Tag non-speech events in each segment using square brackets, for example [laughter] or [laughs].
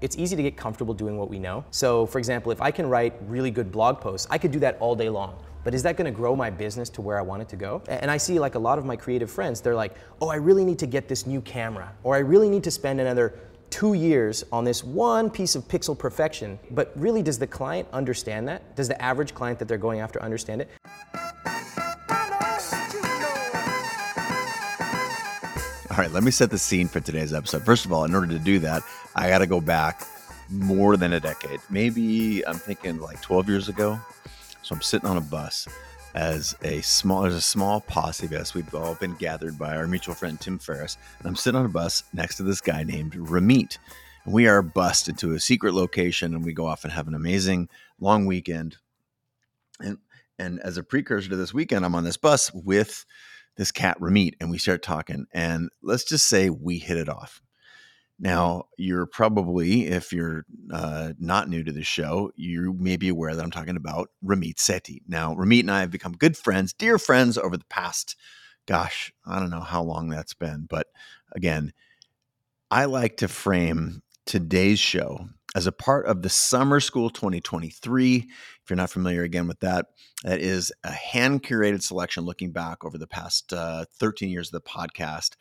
it's easy to get comfortable doing what we know. So, for example, if I can write really good blog posts, I could do that all day long. But is that going to grow my business to where I want it to go? And I see like a lot of my creative friends, they're like, oh, I really need to get this new camera, or I really need to spend another two years on this one piece of pixel perfection. But really, does the client understand that? Does the average client that they're going after understand it? All right, let me set the scene for today's episode. First of all, in order to do that, I got to go back more than a decade. Maybe I'm thinking like 12 years ago. So I'm sitting on a bus as a small there's a small posse of us. We've all been gathered by our mutual friend Tim Ferriss. And I'm sitting on a bus next to this guy named Ramit. And we are bussed into a secret location and we go off and have an amazing long weekend. And and as a precursor to this weekend, I'm on this bus with this cat Ramit, and we start talking. And let's just say we hit it off. Now, you're probably, if you're uh, not new to the show, you may be aware that I'm talking about Ramit Sethi. Now, Ramit and I have become good friends, dear friends, over the past, gosh, I don't know how long that's been. But again, I like to frame today's show as a part of the Summer School 2023. If you're not familiar again with that, that is a hand curated selection looking back over the past uh, 13 years of the podcast.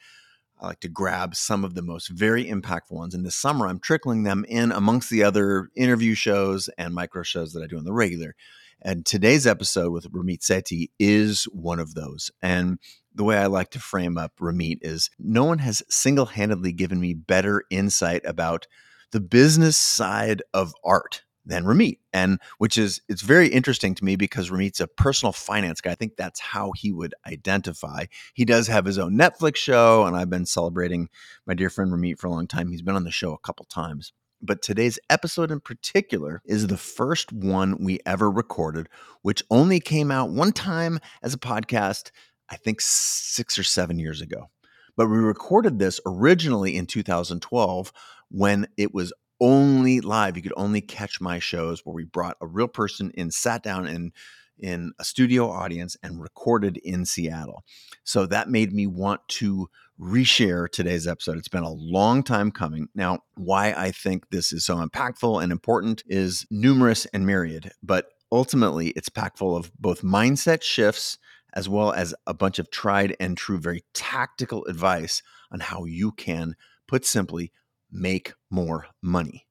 I like to grab some of the most very impactful ones. And this summer, I'm trickling them in amongst the other interview shows and micro shows that I do on the regular. And today's episode with Ramit Sethi is one of those. And the way I like to frame up Ramit is no one has single handedly given me better insight about the business side of art than Ramit. And which is it's very interesting to me because Ramit's a personal finance guy. I think that's how he would identify. He does have his own Netflix show, and I've been celebrating my dear friend Ramit for a long time. He's been on the show a couple times. But today's episode in particular is the first one we ever recorded, which only came out one time as a podcast, I think six or seven years ago. But we recorded this originally in 2012 when it was only live. You could only catch my shows where we brought a real person in, sat down in in a studio audience and recorded in Seattle. So that made me want to reshare today's episode. It's been a long time coming. Now, why I think this is so impactful and important is numerous and myriad, but ultimately it's packed full of both mindset shifts as well as a bunch of tried and true, very tactical advice on how you can, put simply, make more money.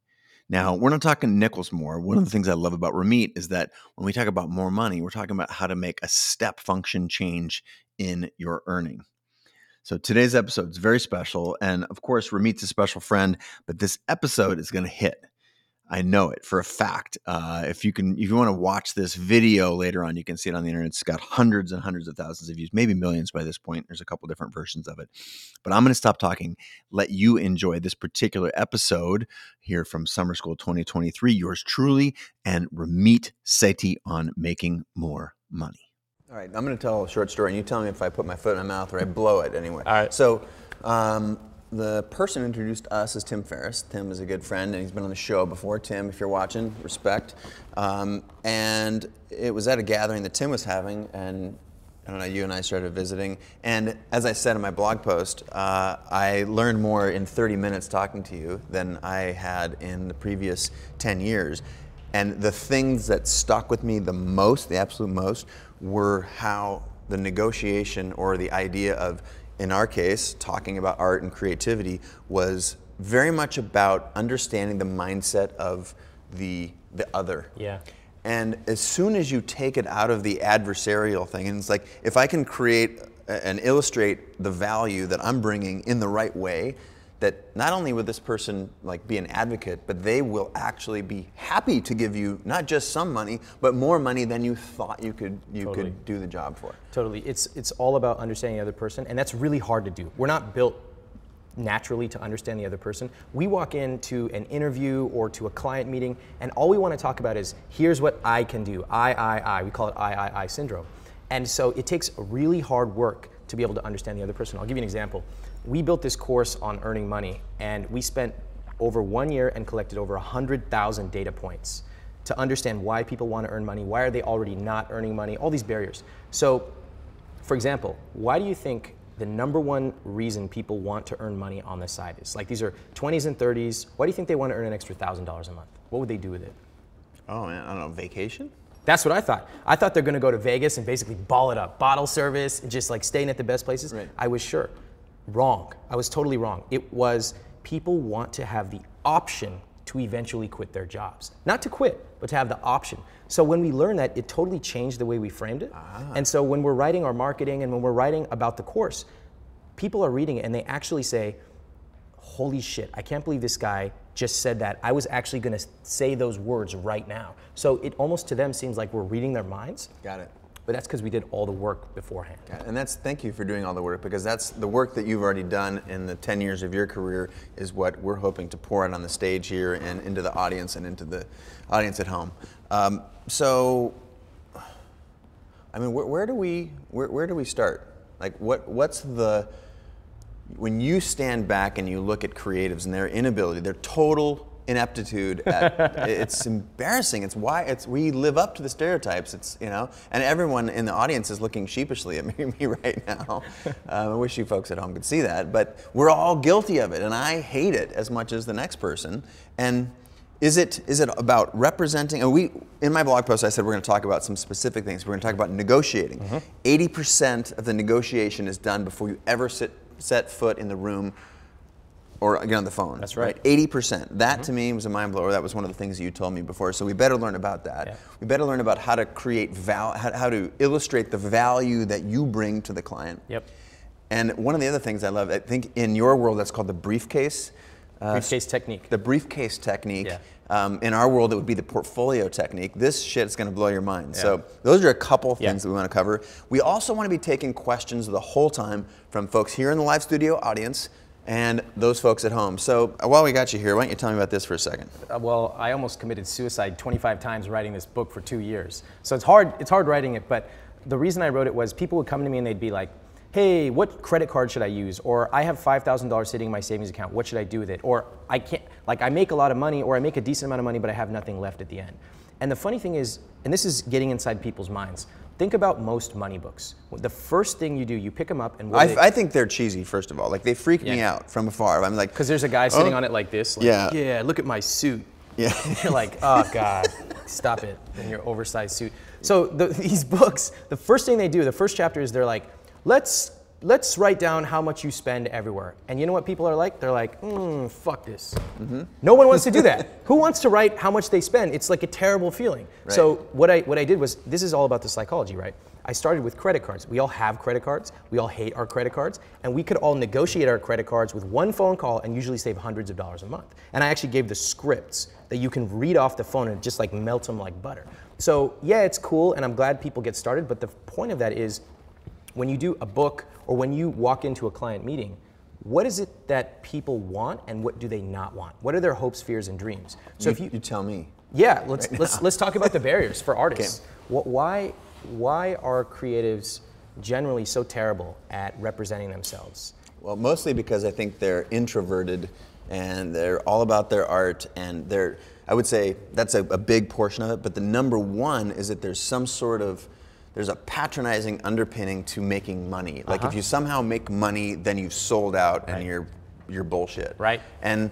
Now, we're not talking nickels more. One of the things I love about Ramit is that when we talk about more money, we're talking about how to make a step function change in your earning. So today's episode is very special. And of course, Ramit's a special friend, but this episode is going to hit. I know it for a fact. Uh, if you can, if you want to watch this video later on, you can see it on the internet. It's got hundreds and hundreds of thousands of views, maybe millions by this point. There's a couple different versions of it. But I'm going to stop talking, let you enjoy this particular episode here from Summer School 2023. Yours truly and Ramit Sethi on making more money. All right, I'm going to tell a short story, and you tell me if I put my foot in my mouth or I blow it anyway. All right. So. Um, the person introduced us is Tim Ferriss. Tim is a good friend, and he's been on the show before. Tim, if you're watching, respect. Um, and it was at a gathering that Tim was having, and I don't know, you and I started visiting. And as I said in my blog post, uh, I learned more in 30 minutes talking to you than I had in the previous 10 years. And the things that stuck with me the most, the absolute most, were how the negotiation or the idea of in our case, talking about art and creativity was very much about understanding the mindset of the the other. Yeah. And as soon as you take it out of the adversarial thing, and it's like if I can create and illustrate the value that I'm bringing in the right way, that not only would this person like be an advocate, but they will actually be happy to give you not just some money, but more money than you thought you could you Totally. could do the job for. Totally. It's it's all about understanding the other person, and that's really hard to do. We're not built naturally to understand the other person. We walk into an interview or to a client meeting, and all we want to talk about is here's what I can do. I, I, I. We call it I, I, I syndrome. And so it takes really hard work to be able to understand the other person. I'll give you an example. We built this course on earning money, and we spent over one year and collected over 100,000 data points to understand why people want to earn money, why are they already not earning money, all these barriers. So, for example, why do you think the number one reason people want to earn money on the side is like these are 20s and 30s. Why do you think they want to earn an extra thousand dollars a month? What would they do with it? Oh man, I don't know, vacation? That's what I thought. I thought they're going to go to Vegas and basically ball it up, bottle service, and just like staying at the best places. Right. I was sure. Wrong. I was totally wrong. It was people want to have the option to eventually quit their jobs. Not to quit, but to have the option. So when we learned that, it totally changed the way we framed it. Ah. And so when we're writing our marketing and when we're writing about the course, people are reading it and they actually say, holy shit, I can't believe this guy just said that. I was actually going to say those words right now. So it almost to them seems like we're reading their minds, Got it. But that's because we did all the work beforehand. And that's thank you for doing all the work because that's the work that you've already done in the 10 years of your career is what we're hoping to pour out on the stage here and into the audience and into the audience at home. Um, so, I mean, where, where do we where, where do we start? Like, what what's the when you stand back and you look at creatives and their inability, their total ineptitude at, [laughs] it's embarrassing. It's why it's we live up to the stereotypes. It's you know and everyone in the audience is looking sheepishly at me, [laughs] me right now. Um, i wish you folks at home could see that but we're all guilty of it and i hate it as much as the next person. And is it is it about representing and we in my blog post i said we're going to talk about some specific things. We're going to talk about negotiating. 80% of the negotiation is done before you ever sit set foot in the room or get on the phone. That's right. Eighty percent. That to me was a mind blower. That was one of the things that you told me before. So we better learn about that. Yeah. We better learn about how to create val, how, how to illustrate the value that you bring to the client. Yep. And one of the other things I love, I think in your world that's called the briefcase. Uh, Briefcase technique. The briefcase technique. Yeah. Um, in our world, it would be the portfolio technique. This shit's going to blow your mind. Yeah. So those are a couple of Yeah. things that we want to cover. We also want to be taking questions the whole time from folks here in the live studio audience and those folks at home. So uh, while we got you here, why don't you tell me about this for a second? Uh, well, I almost committed suicide 25 times writing this book for two years. So it's hard. It's hard writing it. But the reason I wrote it was people would come to me and they'd be like, "Hey, what credit card should I use?" Or "I have $5,000 sitting in my savings account. What should I do with it?" Or "I can't. Like I make a lot of money, or I make a decent amount of money, but I have nothing left at the end." And the funny thing is, and this is getting inside people's minds. Think about most money books. The first thing you do, you pick them up and I, they- I think they're cheesy, first of all. Like they freak me out from afar. I'm like, Because there's a guy sitting Oh. on it like this. Like, Yeah. Yeah. Look at my suit. [laughs] Yeah. You're like, oh God, stop it in your oversized suit. So the, [laughs] these books, the first thing they do, the first chapter is they're like, let's let's write down how much you spend everywhere. And you know what people are like? They're like, mm, fuck this. Mm-hmm. No one wants to do that. [laughs] Who wants to write how much they spend? It's like a terrible feeling. So what I what I did was this is all about the psychology, right? I started with credit cards. We all have credit cards. We all hate our credit cards, and we could all negotiate our credit cards with one phone call and usually save hundreds of dollars a month. And I actually gave the scripts that you can read off the phone and just like melt them like butter. So yeah, it's cool, and I'm glad people get started. But the point of that is, when you do a book or when you walk into a client meeting, what is it that people want and what do they not want? What are their hopes, fears, and dreams? So if you, you tell me. yeah, let's let's let's talk about the barriers for artists. [laughs] What, why why are creatives generally so terrible at representing themselves? Well, mostly because I think they're introverted and they're all about their art and they're, I would say that's a, a big portion of it, but the number one is that there's some sort of, there's a patronizing underpinning to making money. Like if you somehow make money, then you've sold out and Uh-huh. Right. you're, you're bullshit. Right. And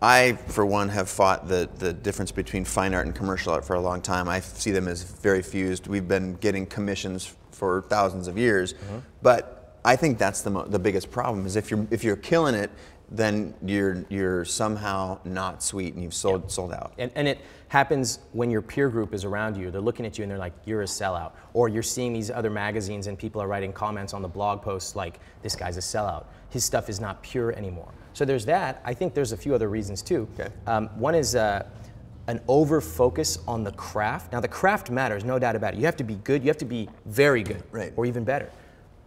I, for one, have fought the, the difference between fine art and commercial art for a long time. I see them as very fused. We've been getting commissions for thousands of years, Mm-hmm. but I think that's the, mo- the biggest problem is if you're, if you're killing it, then you're, you're somehow not sweet and you've sold, sold out. And, and it happens when your peer group is around you. They're looking at you and they're like, you're a sellout. Or you're seeing these other magazines and people are writing comments on the blog posts like, this guy's a sellout. His stuff is not pure anymore. So there's that. I think there's a few other reasons too. Okay. Um, one is uh, an over focus on the craft. Now, the craft matters, no doubt about it. You have to be good, you have to be very good, Right. or even better.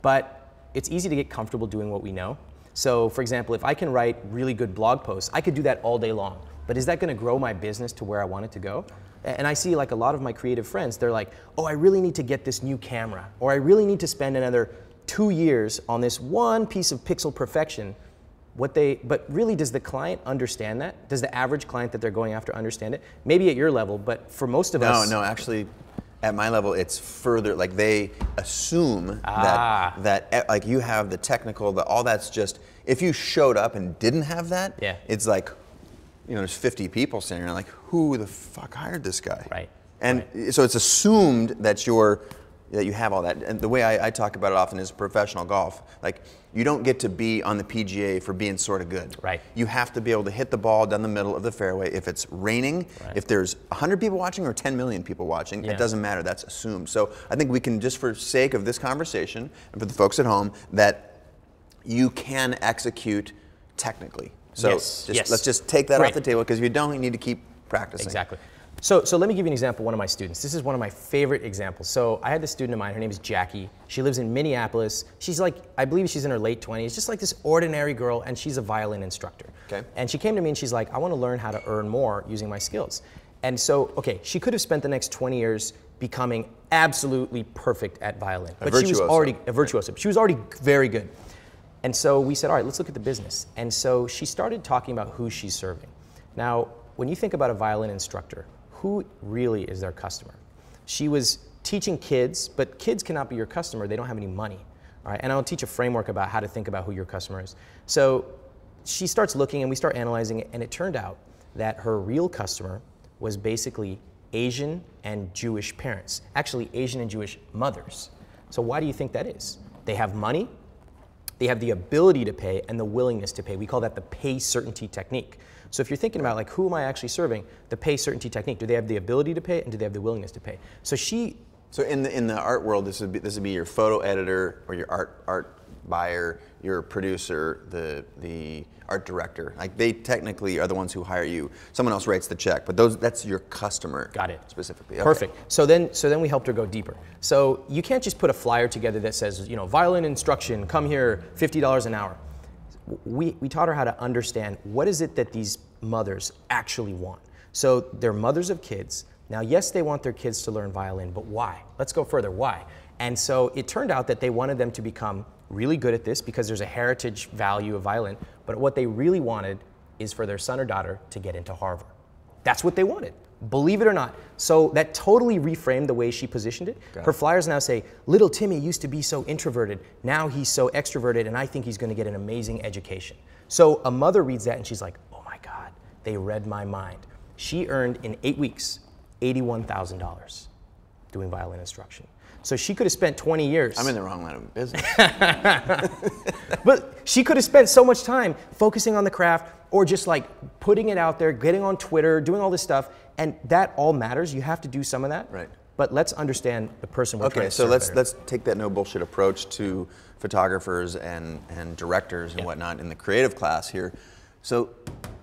But it's easy to get comfortable doing what we know. So, for example, if I can write really good blog posts, I could do that all day long. But is that going to grow my business to where I want it to go? And I see like a lot of my creative friends, they're like, oh, I really need to get this new camera, or I really need to spend another two years on this one piece of pixel perfection. What they, but really, does the client understand that? Does the average client that they're going after understand it? Maybe at your level, but for most of No, us, No, no, actually, at my level, it's further like they assume Ah. that that eh, like you have the technical, the all that's just if you showed up and didn't have that, Yeah. it's like you know there's 50 people sitting there like who the fuck hired this guy? Right, And so it's assumed that you're that you have all that. And the way I, I talk about it often is professional golf. Like you don't get to be on the PGA for being sort of good. Right. You have to be able to hit the ball down the middle of the fairway. If it's raining, Right. if there's 100 people watching or 10 million people watching, Yeah. it doesn't matter. That's assumed. So I think we can, just for sake of this conversation and for the folks at home, that you can execute technically. So Yes, just, yes. let's just take that Great. off the table because if you don't, you need to keep practicing. Exactly. So, so let me give you an example one of my students. This is one of my favorite examples. So I had this student of mine, her name is Jackie. She lives in Minneapolis. She's like, I believe she's in her late 20s, just like this ordinary girl, and she's a violin instructor. Okay. And she came to me and she's like, I want to learn how to earn more using my skills. And so, okay, she could have spent the next 20 years becoming absolutely perfect at violin. A but she was already a virtuoso. She was already very good. And so we said, all right, let's look at the business. And so she started talking about who she's serving. Now, when you think about a violin instructor, who really is their customer? She was teaching kids, but kids cannot be your customer. They don't have any money. All right, and I'll teach a framework about how to think about who your customer is. So she starts looking and we start analyzing it, and it turned out that her real customer was basically Asian and Jewish parents, actually, Asian and Jewish mothers. So, why do you think that is? They have money, they have the ability to pay and the willingness to pay. We call that the pay certainty technique. So if you're thinking about like who am I actually serving, the pay certainty technique, do they have the ability to pay and do they have the willingness to pay? So she So in the in the art world, this would be this would be your photo editor or your art art buyer, your producer, the the art director. Like they technically are the ones who hire you. Someone else writes the check, but those that's your customer. Got it. specifically. Okay. Perfect. So then, so then we helped her go deeper. So you can't just put a flyer together that says, you know, violin instruction, come here, fifty dollars an hour. We we taught her how to understand what is it that these mothers actually want. So they're mothers of kids. Now, yes, they want their kids to learn violin, but why? Let's go further. Why? And so it turned out that they wanted them to become really good at this because there's a heritage value of violin. But what they really wanted is for their son or daughter to get into Harvard. That's what they wanted. Believe it or not. So that totally reframed the way she positioned it. Her flyers now say, Little Timmy used to be so introverted. Now he's so extroverted, and I think he's going to get an amazing education. So a mother reads that and she's like, Oh my God, they read my mind. She earned in eight weeks $81,000 doing violin instruction. So she could have spent 20 years. I'm in the wrong line of business. [laughs] But she could have spent so much time focusing on the craft or just like putting it out there, getting on Twitter, doing all this stuff. And that all matters. You have to do some of that. Right. But let's understand the person we're okay, so let's better. let's take that no bullshit approach to photographers and and directors and Yeah. whatnot in the creative class here. So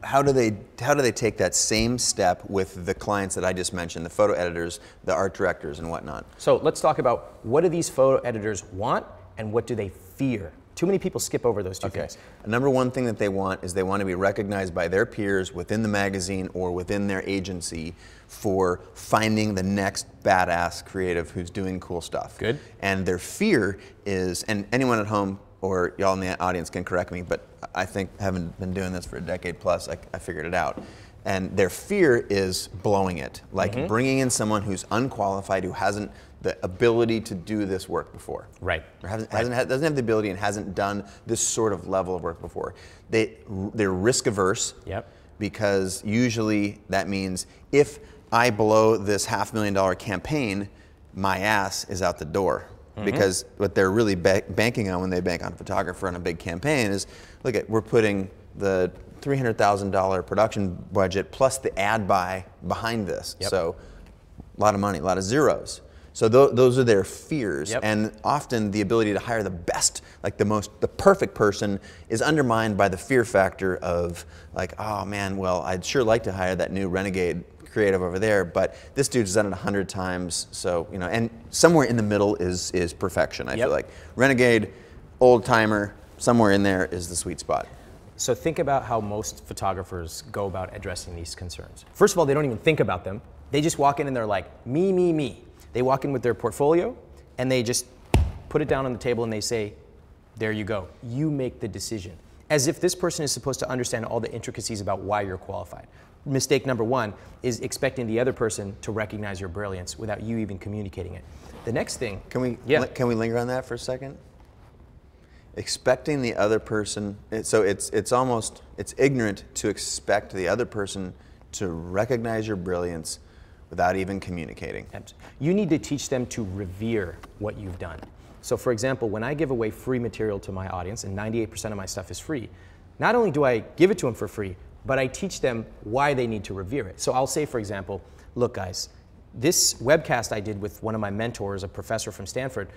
how do they how do they take that same step with the clients that I just mentioned, the photo editors, the art directors, and whatnot? So let's talk about what do these photo editors want and what do they fear? Too many people skip over those two Okay. things. Number one thing that they want is they want to be recognized by their peers within the magazine or within their agency for finding the next badass creative who's doing cool stuff. Good. And their fear is, and anyone at home or y'all in the audience can correct me, but I think having been doing this for a decade plus, I, I figured it out. And their fear is blowing it, like Mm-hmm. bringing in someone who's unqualified, who hasn't the ability to do this work before Right. or hasn't, hasn't doesn't have the ability and hasn't done this sort of level of work before. They they're risk averse. Yep. Because usually that means if I blow this half million dollar campaign, my ass is out the door. Mm-hmm. Because what they're really ba- banking on when they bank on a photographer on a big campaign is, look at we're putting the three hundred thousand dollar production budget plus the ad buy behind this. Yep. So a lot of money, a lot of zeros. So tho- those are their fears, Yep. and often the ability to hire the best, like the most, the perfect person, is undermined by the fear factor of like, oh man, well, I'd sure like to hire that new renegade creative over there, but this dude's done it a hundred times, so you know, and somewhere in the middle is is perfection. I Yep. feel like renegade, old timer, somewhere in there is the sweet spot. So think about how most photographers go about addressing these concerns. First of all, they don't even think about them. They just walk in and they're like, me, me, me. They walk in with their portfolio and they just put it down on the table and they say, there you go. You make the decision. As if this person is supposed to understand all the intricacies about why you're qualified. mistake number one is expecting the other person to recognize your brilliance without you even communicating it. The next thing. Can we Yeah. can we linger on that for a second? Expecting the other person, so it's it's almost it's ignorant to expect the other person to recognize your brilliance without even communicating. You need to teach them to revere what you've done. So, for example, when I give away free material to my audience, and 98% of my stuff is free, not only do I give it to them for free, but I teach them why they need to revere it. So, I'll say, for example, look, guys, this webcast I did with one of my mentors, a professor from Stanford,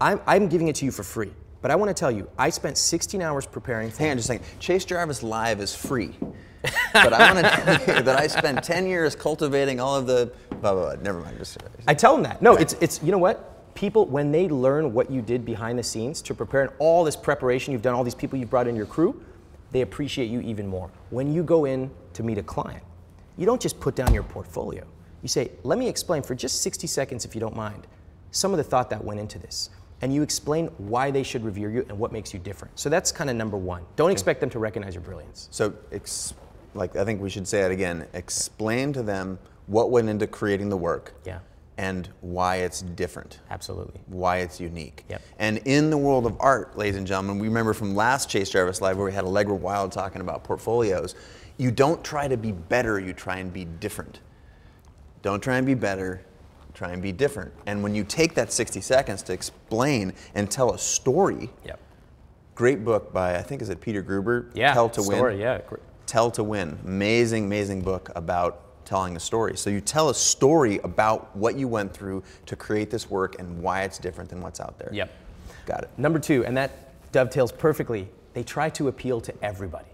I'm, I'm giving it to you for free. But I want to tell you, I spent 16 hours preparing for Hang on just a second. Chase Jarvis Live is free. but I want to tell you that I spent 10 years cultivating all of the blah, blah, blah. Never mind. Just, I tell them that. No, it's it's you know what? People when they learn what you did behind the scenes to prepare and all this preparation you've done, all these people you've brought in your crew, they appreciate you even more. When you go in to meet a client, you don't just put down your portfolio. You say, "Let me explain for just 60 seconds if you don't mind some of the thought that went into this." And you explain why they should revere you and what makes you different. So that's kind of number 1. Don't expect them to recognize your brilliance. so, ex, like I think we should say it again. Explain to them what went into creating the work Yeah. and why it's different. Absolutely. why it's unique. Yep. And in the world of art, ladies and gentlemen, we remember from last Chase Jarvis Live where we had Allegra Wilde talking about portfolios. You don't try to be better, you try and be different. Don't try and be better, try and be different. And when you take that 60 seconds to explain and tell a story, Yep. great book by, I think, is it Peter Gruber? Yeah. Tell to story, Win. Yeah. Tell to Win. Amazing, amazing book about telling a story. So you tell a story about what you went through to create this work and why it's different than what's out there. Yep. Got it. Number two, and that dovetails perfectly, they try to appeal to everybody.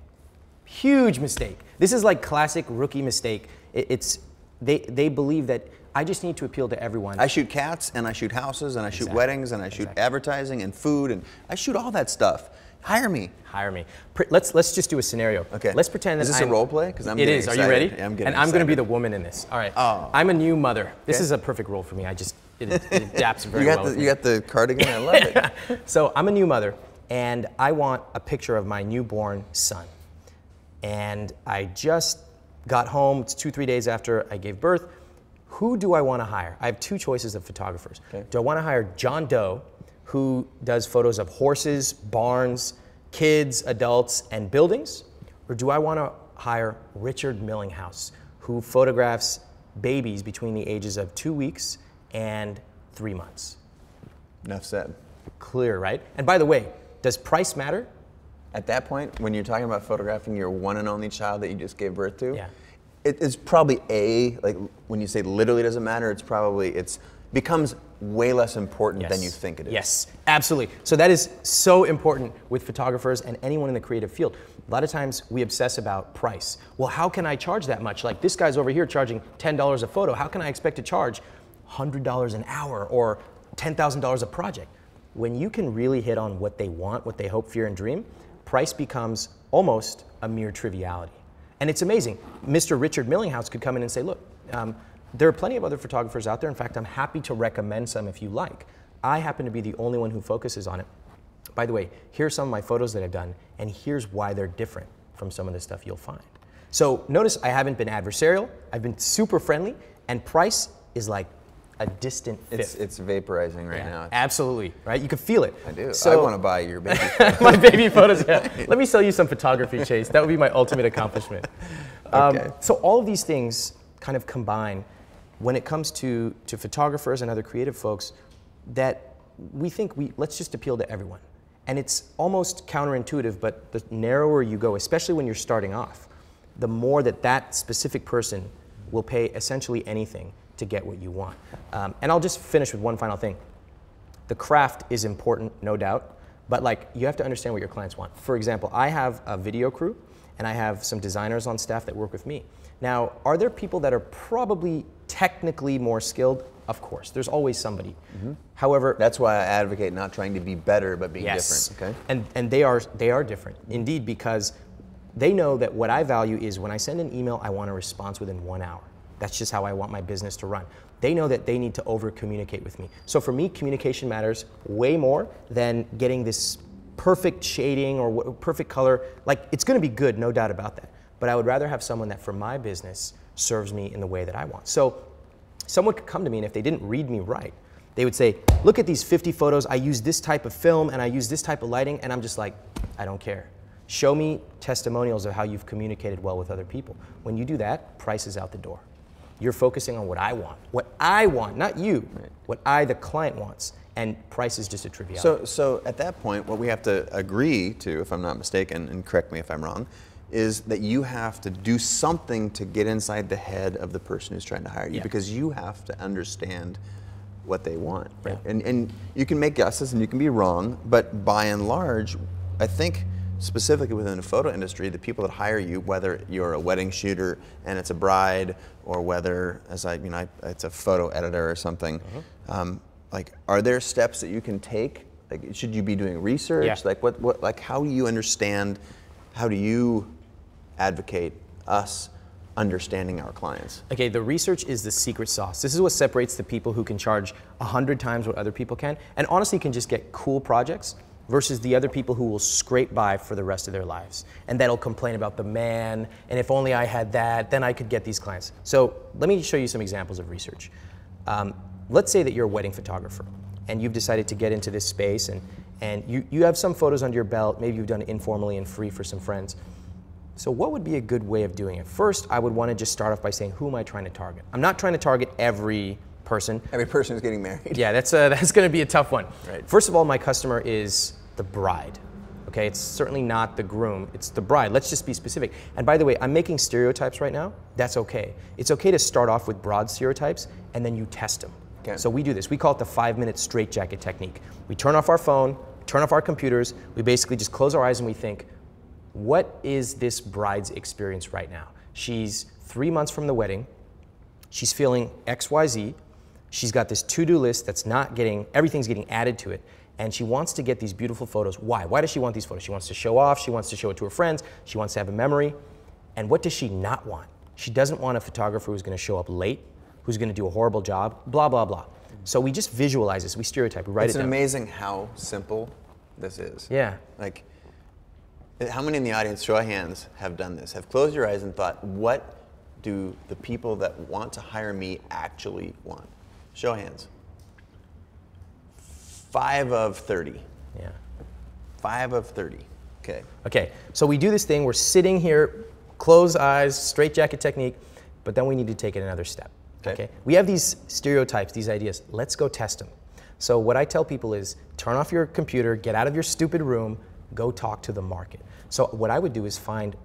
Huge mistake. This is like classic rookie mistake. It- It's they they believe that I just need to appeal to everyone. I shoot cats and I shoot houses and I shoot Exactly. weddings and I shoot Exactly. advertising and food and I shoot all that stuff. Hire me. Hire me. Let's let's just do a scenario. Okay. Let's pretend Is that this a I'm- role play? Because I'm It is. Are you ready? Yeah, I'm getting and I'm going to be the woman in this. All right. Oh. I'm a new mother. This Okay. is a perfect role for me. I just it, it adapts very You got well. the you me. got the cardigan. I love it. [laughs] So I'm a new mother, and I want a picture of my newborn son. And I just got home. It's two, three days after I gave birth. Who do I want to hire? I have two choices of photographers. Okay. Do I want to hire John Doe, who does photos of horses, barns, kids, adults, and buildings? Or do I want to hire Richard Millinghouse, who photographs babies between the ages of two weeks and three months? Enough said. Clear, right? And by the way, does price matter? At that point, when you're talking about photographing your one and only child that you just gave birth to, Yeah. It is probably a like when you say literally doesn't matter. It's probably it's becomes way less important than you think it is. Yes, absolutely. So that is so important with photographers and anyone in the creative field. A lot of times we obsess about price. Well, how can I charge that much? Like this guy's over here charging $10 a photo. How can I expect to charge $100 an hour or $10,000 a project? When you can really hit on what they want, what they hope, fear, and dream, price becomes almost a mere triviality. And it's amazing. Mr. Richard Millinghouse could come in and say, look, um, there are plenty of other photographers out there. In fact, I'm happy to recommend some if you like. I happen to be the only one who focuses on it. By the way, here are some of my photos that I've done, and here's why they're different from some of the stuff you'll find. So notice I haven't been adversarial, I've been super friendly, and price is like a distant fifth. It's it's vaporizing right Yeah, now. Absolutely, right? You can feel it. I do. So, I want to buy your baby. [laughs] my baby photos. Yeah. [laughs] Let me sell you some photography, Chase. That would be my ultimate accomplishment. Um, Okay. so all of these things kind of combine when it comes to, to photographers and other creative folks that we think we let's just appeal to everyone. And it's almost counterintuitive, but the narrower you go, especially when you're starting off, the more that that specific person will pay essentially anything to get what you want. Um, and I'll just finish with one final thing the craft is important, no doubt, but like you have to understand what your clients want. For example, I have a video crew and I have some designers on staff that work with me. Now, are there people that are probably technically more skilled? Of course, there's always somebody. However, That's why I advocate not trying to be better, but being yes, different. Okay. and and they are they are different indeed because they know that what I value is when I send an email, I want a response within one hour. That's just how I want my business to run. They know that they need to over communicate with me. So for me, communication matters way more than getting this perfect shading or perfect color. Like it's going to be good, no doubt about that. but I would rather have someone that for my business serves me in the way that I want. So someone could come to me and if they didn't read me right, they would say, look at these 50 photos, I use this type of film and I use this type of lighting, and I'm just like, I don't care. Show me testimonials of how you've communicated well with other people. When you do that, price is out the door. You're focusing on what I want, what I want, not you, right. what I, the client, wants, and price is just a triviality. So, so at that point, what we have to agree to, if I'm not mistaken, and correct me if I'm wrong, is that you have to do something to get inside the head of the person who's trying to hire you, yeah. because you have to understand what they want, right? Yeah. And and you can make guesses and you can be wrong, but by and large, I think specifically within the photo industry, the people that hire you, whether you're a wedding shooter and it's a bride, or whether, as I, you know, I, it's a photo editor or something, uh-huh. um, like, are there steps that you can take? Like, should you be doing research? Yeah. Like, what, what, like, how do you understand? How do you advocate us understanding our clients? Okay, the research is the secret sauce. This is what separates the people who can charge a hundred times what other people can, and honestly can just get cool projects versus the other people who will scrape by for the rest of their lives and that'll complain about the man and if only I had that, then I could get these clients. So let me show you some examples of research. Um, let's say that you're a wedding photographer and you've decided to get into this space and, and you, you have some photos under your belt, maybe you've done it informally and free for some friends. So what would be a good way of doing it? First, I would want to just start off by saying, who am I trying to target? I'm not trying to target every person. Every person who's getting married. Yeah, that's, uh, [laughs] that's going to be a tough one. Right. First of all, my customer is the bride. Okay, it's certainly not the groom, it's the bride. Let's just be specific. And by the way, I'm making stereotypes right now. That's okay. It's okay to start off with broad stereotypes and then you test them. Okay. So we do this. We call it the five minute straitjacket technique. We turn off our phone, turn off our computers, we basically just close our eyes and we think, what is this bride's experience right now? She's three months from the wedding, she's feeling XYZ, she's got this to do list that's not getting, everything's getting added to it, and she wants to get these beautiful photos. Why? Why does she want these photos? She wants to show off, she wants to show it to her friends, she wants to have a memory. And what does she not want? She doesn't want a photographer who's gonna show up late, who's gonna do a horrible job, blah, blah, blah. So we just visualize this, we stereotype, we write it's it down. It's amazing how simple this is. Yeah. Like, eh, how many in the audience, show of hands, have done this? Have closed your eyes and thought, what do the people that want to hire me actually want? Show of hands. Five of 30. Yeah. Five of 30. Okay. Okay, so we do this thing, we're sitting here, close eyes, straitjacket technique, but then we need to take it another step. Okay. okay. We have these stereotypes, these ideas. Let's go test them. So what I tell people is turn off your computer, get out of your stupid room, go talk to the market. So what I would do is find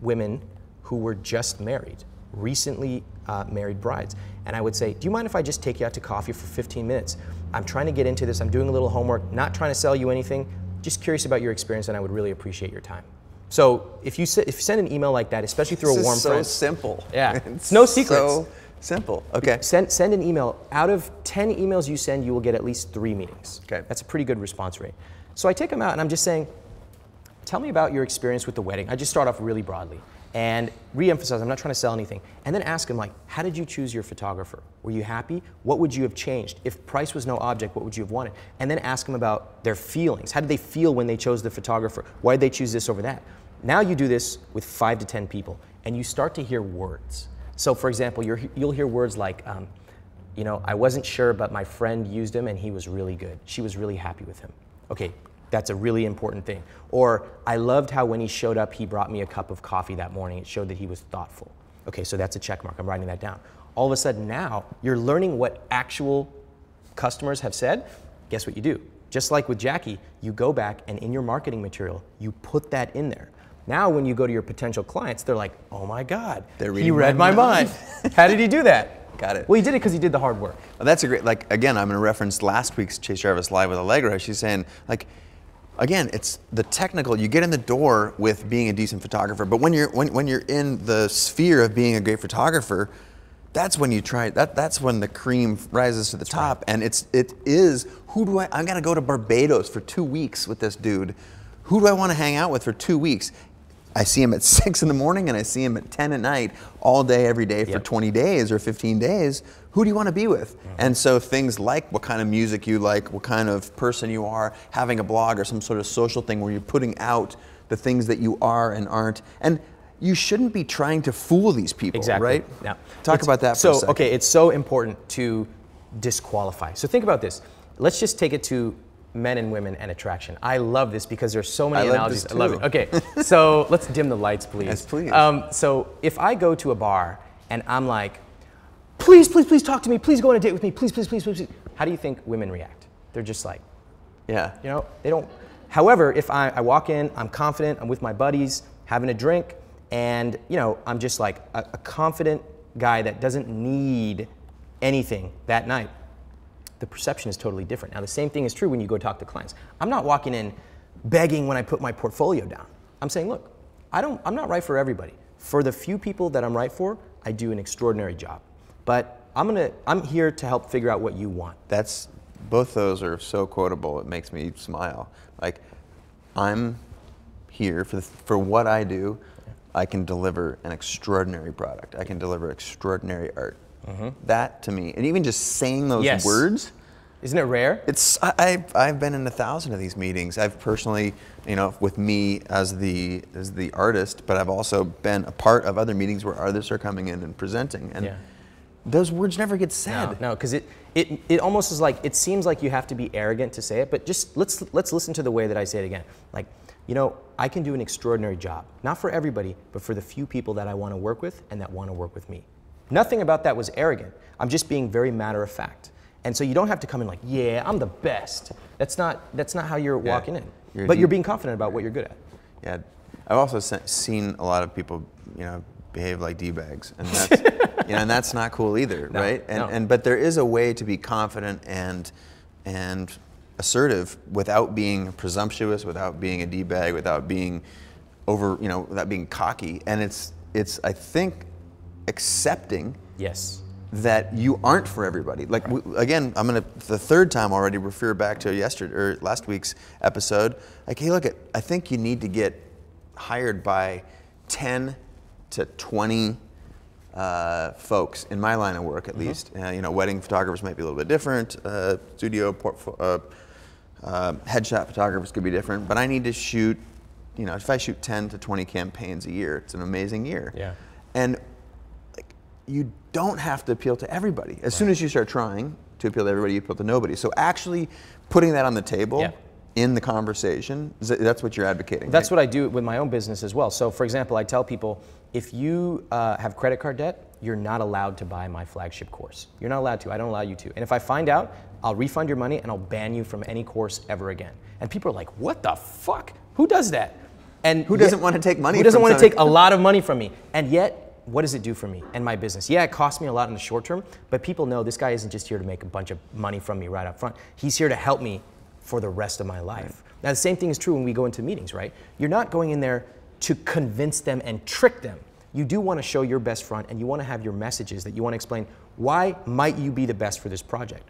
women who were just married, recently uh, married brides, and I would say, do you mind if I just take you out to coffee for 15 minutes? I'm trying to get into this, I'm doing a little homework, not trying to sell you anything, just curious about your experience and I would really appreciate your time. So if you, if you send an email like that, especially through this a warm so friend. simple. Yeah, [laughs] it's no secrets. So simple, okay. Send, send an email. Out of 10 emails you send, you will get at least three meetings. Okay. That's a pretty good response rate. So I take them out and I'm just saying, tell me about your experience with the wedding. I just start off really broadly and re-emphasize, I'm not trying to sell anything. And then ask them like, how did you choose your photographer? Were you happy? What would you have changed? If price was no object, what would you have wanted? And then ask them about their feelings. How did they feel when they chose the photographer? Why did they choose this over that? Now you do this with five to 10 people and you start to hear words. So for example, you will hear words like, um, you know, I wasn't sure, but my friend used him and he was really good. She was really happy with him. Okay, that's a really important thing. Or I loved how when he showed up, he brought me a cup of coffee that morning. It showed that he was thoughtful. Okay, so that's a check mark. I'm writing that down. All of a sudden now, you're learning what actual customers have said. Guess what you do? Just like with Jackie, you go back and in your marketing material, you put that in there. Now, when you go to your potential clients, they're like, oh my God, he read my, my mind. mind. [laughs] How did he do that? Got it. Well, he did it because he did the hard work. Well, that's a great, like, again, I'm going to reference last week's Chase Jarvis Live with Allegra. She's saying, like, again, it's the technical. You get in the door with being a decent photographer, but when you're when, when you're in the sphere of being a great photographer, that's when you try that. That's when the cream rises to the top, and it's it is who do I? I'm gonna go to Barbados for two weeks with this dude. Who do I want to hang out with for two weeks? I see him at [laughs] six in the morning and I see him at 10 at night, all day, every day for yep. 20 days or 15 days. Who do you want to be with? Mm-hmm. And so things like what kind of music you like, what kind of person you are, having a blog or some sort of social thing where you're putting out the things that you are and aren't. And you shouldn't be trying to fool these people, Exactly. right? Yeah. Talk It's- about that for so, a second. okay, it's so important to disqualify. So think about this. Let's just take it to men and women and attraction. I love this because there's so many I analogies. I love it. Okay, [laughs] so let's dim the lights, please. Yes, please. Um, so if I go to a bar and I'm like, please, please, please talk to me. Please go on a date with me. Please, please, please, please. please. How do you think women react? They're just like, Yeah. you know, they don't. However, if I, I walk in, I'm confident, I'm with my buddies, having a drink, and you know, I'm just like a, a confident guy that doesn't need anything that night. The perception is totally different. Now, the same thing is true when you go talk to clients. I'm not walking in begging when I put my portfolio down. I'm saying, look, I don't, I'm not right for everybody. For the few people that I'm right for, I do an extraordinary job. But I'm gonna, I'm here to help figure out what you want. That's both those are so quotable. It makes me smile. Like I'm here for the, for what I do. I can deliver an extraordinary product. I can deliver extraordinary art. That to me, and even just saying those Yes. words, Isn't it rare? it's I, I've, I've been in a thousand of these meetings. I've personally, you know, with me as the as the artist, but I've also been a part of other meetings where artists are coming in and presenting, and Yeah. those words never get said. No, no, because it, it, it almost is like it seems like you have to be arrogant to say it, but just let's let's listen to the way that I say it again. Like, you know, I can do an extraordinary job, not for everybody, but for the few people that I want to work with and that want to work with me. Nothing about that was arrogant. I'm just being very matter of fact. And so you don't have to come in like, yeah, I'm the best. That's not that's not how you're walking in. You're but you're being confident about what you're good at. Yeah, I've also se- seen a lot of people, you know, behave like d bags, and that's [laughs] you know, and that's not cool either, No, right? And no. and but there is a way to be confident and and assertive without being presumptuous, without being a d bag, without being over, you know, without being cocky, and it's it's I think accepting Yes. that you aren't for everybody. Like w again, I'm gonna the third time already refer back to yesterday or last week's episode. Like, hey, look at I think you need to get hired by 10 to 20 uh, folks in my line of work, at least. Uh, you know, wedding photographers might be a little bit different. Uh, studio uh, uh, headshot photographers could be different. But I need to shoot. You know, if I shoot 10 to 20 campaigns a year, it's an amazing year. Yeah. And you don't have to appeal to everybody. As soon as you start trying to appeal to everybody, you appeal to nobody. So actually putting that on the table Yeah. in the conversation, that's what you're advocating. That's what I do with my own business as well. So, for example, I tell people if you uh, have credit card debt, you're not allowed to buy my flagship course. You're not allowed to. I don't allow you to. And if I find out, I'll refund your money and I'll ban you from any course ever again. And people are like, "What the fuck? Who does that?" And Who doesn't wanna take money Who doesn't want to take a lot of money from me? And yet, what does it do for me and my business? Yeah, it costs me a lot in the short term, but people know this guy isn't just here to make a bunch of money from me right up front. He's here to help me for the rest of my life. Now, the same thing is true when we go into meetings, right? You're not going in there to convince them and trick them. You do want to show your best front and you want to have your messages that you want to explain why might you be the best for this project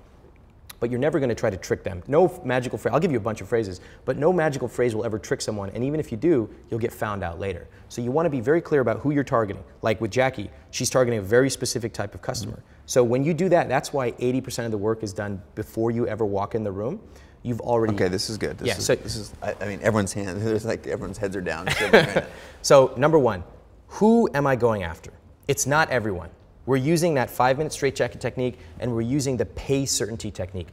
but you're never going to try to trick them. No magical phrase. I'll give you a bunch of phrases, but no magical phrase will ever trick someone. And even if you do, you'll get found out later. So you want to be very clear about who you're targeting. Like with Jackie, she's targeting a very specific type of customer. So when you do that, that's why 80% of the work is done before you ever walk in the room. You've already Okay, this is good. This Yeah, is, so- this is. I, I mean, everyone's hand. [laughs] There's like everyone's heads are down. shivering right now. So, number one, who am I going after? It's not everyone. We're using that five minute straitjacket technique and we're using the pay certainty technique.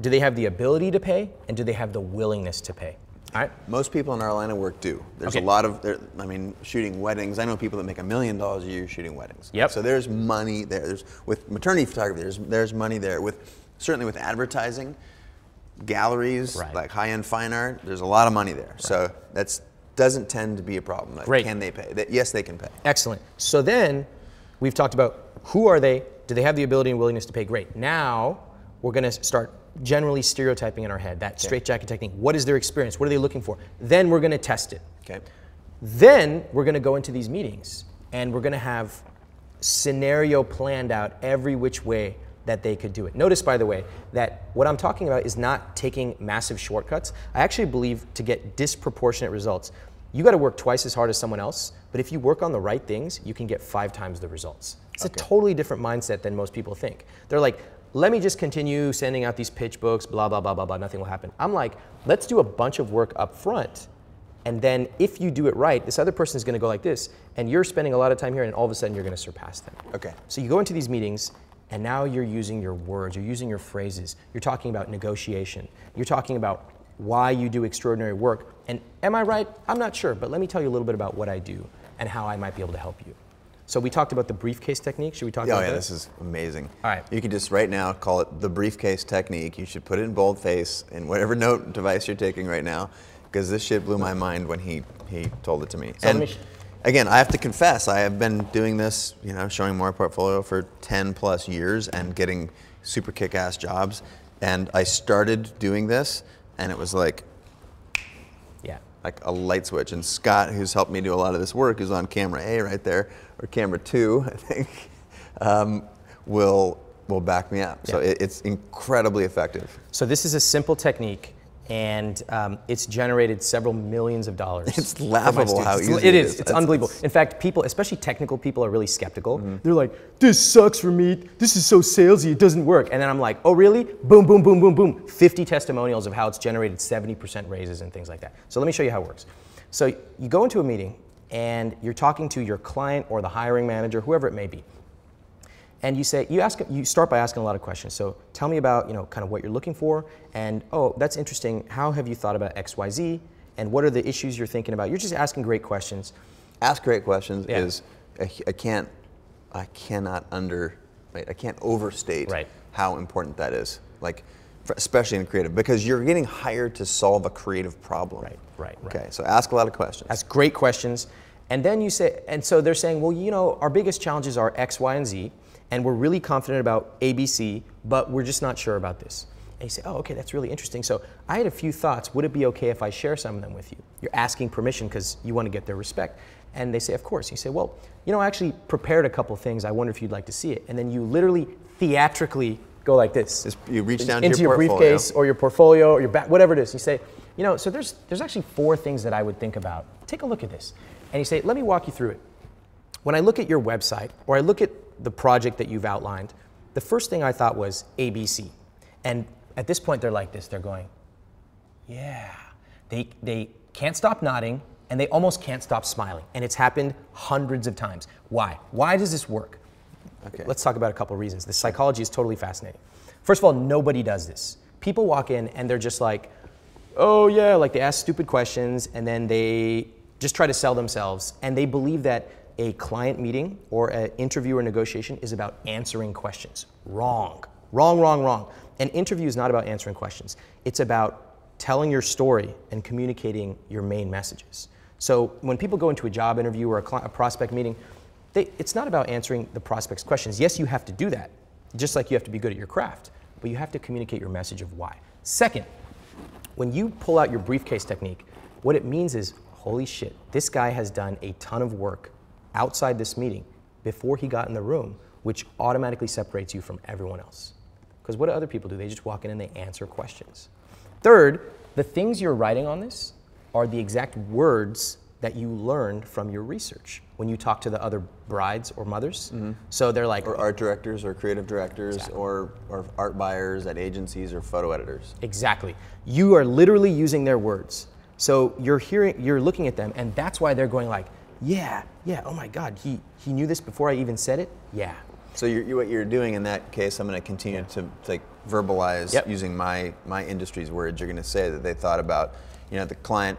Do they have the ability to pay and do they have the willingness to pay? All right? Most people in our line of work do. There's Okay. a lot of, there, I mean, shooting weddings. I know people that make a million dollars a year shooting weddings. Yep. So there's money there. There's with maternity photography. There's there's money there. With certainly with advertising, galleries Right. like high-end fine art. There's a lot of money there. So that's doesn't tend to be a problem. Like, Great. Can they pay? That, yes, they can pay. Excellent. So then we've talked about who are they? Do they have the ability and willingness to pay? Great. Now we're going to start generally stereotyping in our head that straitjacket technique. What is their experience? What are they looking for? Then we're going to test it. Okay. Then we're going to go into these meetings and we're going to have scenario planned out every which way that they could do it. Notice, by the way, that what I'm talking about is not taking massive shortcuts. I actually believe to get disproportionate results, you got to work twice as hard as someone else. But if you work on the right things, you can get five times the results. It's a totally different mindset than most people think. They're like, let me just continue sending out these pitch books, blah, blah, blah, blah, blah, nothing will happen. I'm like, let's do a bunch of work up front And then if you do it right, this other person is going to go like this, and you're spending a lot of time here, and all of a sudden you're going to surpass them. Okay. So you go into these meetings, and now you're using your words, you're using your phrases, you're talking about negotiation, you're talking about why you do extraordinary work. And am I right? I'm not sure, but let me tell you a little bit about what I do and how I might be able to help you. So we talked about the briefcase technique. Should we talk about that? Oh about yeah, that? this is amazing. All right. You can just right now call it the briefcase technique. You should put it in boldface in whatever [laughs] note device you're taking right now, because this shit blew my mind when he he told it to me. So and me again, I have to confess, I have been doing this, you know, showing more portfolio for 10 plus years and getting super kick-ass jobs. And I started doing this, and it was like. Like a light switch. And Scott, who's helped me do a lot of this work, is on camera A right there, or camera two, [laughs] I think, um, will will back me up. So it, it's incredibly effective. So this is a simple technique, and um, it's generated several millions of dollars. It's laughable how easy it it is. is. It's unbelievable. In fact, people, especially technical people, are really skeptical. Mm-hmm. They're like, "This sucks for me. This is so salesy. It doesn't work." And then I'm like, "Oh, really? Boom, boom, boom, boom, boom. 50 testimonials of how it's generated 70% raises and things like that." So let me show you how it works. So you go into a meeting, and you're talking to your client or the hiring manager, whoever it may be and you say you ask you start by asking a lot of questions so tell me about you know kind of what you're looking for and oh that's interesting how have you thought about xyz and what are the issues you're thinking about you're just asking great questions Ask great questions Yeah. is I, I can't I cannot under right, I can't overstate Right. how important that is. Like especially in creative because you're getting hired to solve a creative problem. Right, right, right. Okay, so ask a lot of questions. ask great questions and then you say and so they're saying well you know our biggest challenges are x y and z and we're really confident about abc but we're just not sure about this. And you say oh okay that's really interesting. So i had a few thoughts. Would it be okay if i share some of them with you? You're asking permission because you want to get their respect. And they say of course. You say well you know i actually prepared a couple things. I wonder if you'd like to see it. And then you literally theatrically go like this. Just- you reach down to into your your briefcase or your portfolio or your back, whatever it is. You say, you know, so there's there's actually four things that I would think about. Take a look at this, and you say, let me walk you through it. When I look at your website or I look at the project that you've outlined, the first thing I thought was ABC, and at this point they're like this. They're going, yeah. They they can't stop nodding and they almost can't stop smiling, and it's happened hundreds of times. Why? Why does this work? Okay. Let's talk about a couple of reasons. The psychology is totally fascinating. First of all, nobody does this. People walk in and they're just like, oh yeah, like they ask stupid questions and then they just try to sell themselves and they believe that a client meeting or an interview or negotiation is about answering questions. Wrong. Wrong, wrong, wrong. An interview is not about answering questions. It's about telling your story and communicating your main messages. So when people go into a job interview or a, a prospect meeting, they, it's not about answering the prospect's questions. Yes, you have to do that, just like you have to be good at your craft, but you have to communicate your message of why. Second, when you pull out your briefcase technique, what it means is, holy shit, this guy has done a ton of work outside this meeting before he got in the room, which automatically separates you from everyone else. Because what do other people do? They just walk in and they answer questions. Third, the things you're writing on this are the exact words that you learned from your research when you talk to the other brides or mothers. Mm-hmm. So they're like, or art directors or creative directors or, or art buyers at agencies or photo editors. Exactly. You are literally using their words. So you're hearing, you're looking at them, and that's why they're going like, yeah, yeah. Oh my God, he he knew this before I even said it. Yeah. So you're, you, what you're doing in that case, I'm going to continue to like verbalize Yep. using my my industry's words. You're going to say that they thought about, you know, the client.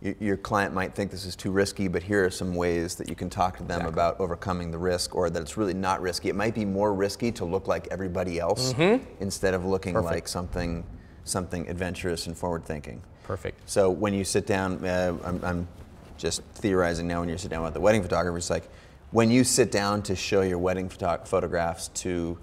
Your, your client might think this is too risky, but here are some ways that you can talk to them about overcoming the risk, or that it's really not risky. It might be more risky to look like everybody else instead of looking like something something adventurous and forward thinking. Perfect. So when you sit down, uh, I'm, I'm just theorizing now. When you sit down with the wedding photographer, it's like when you sit down to show your wedding photo- photographs to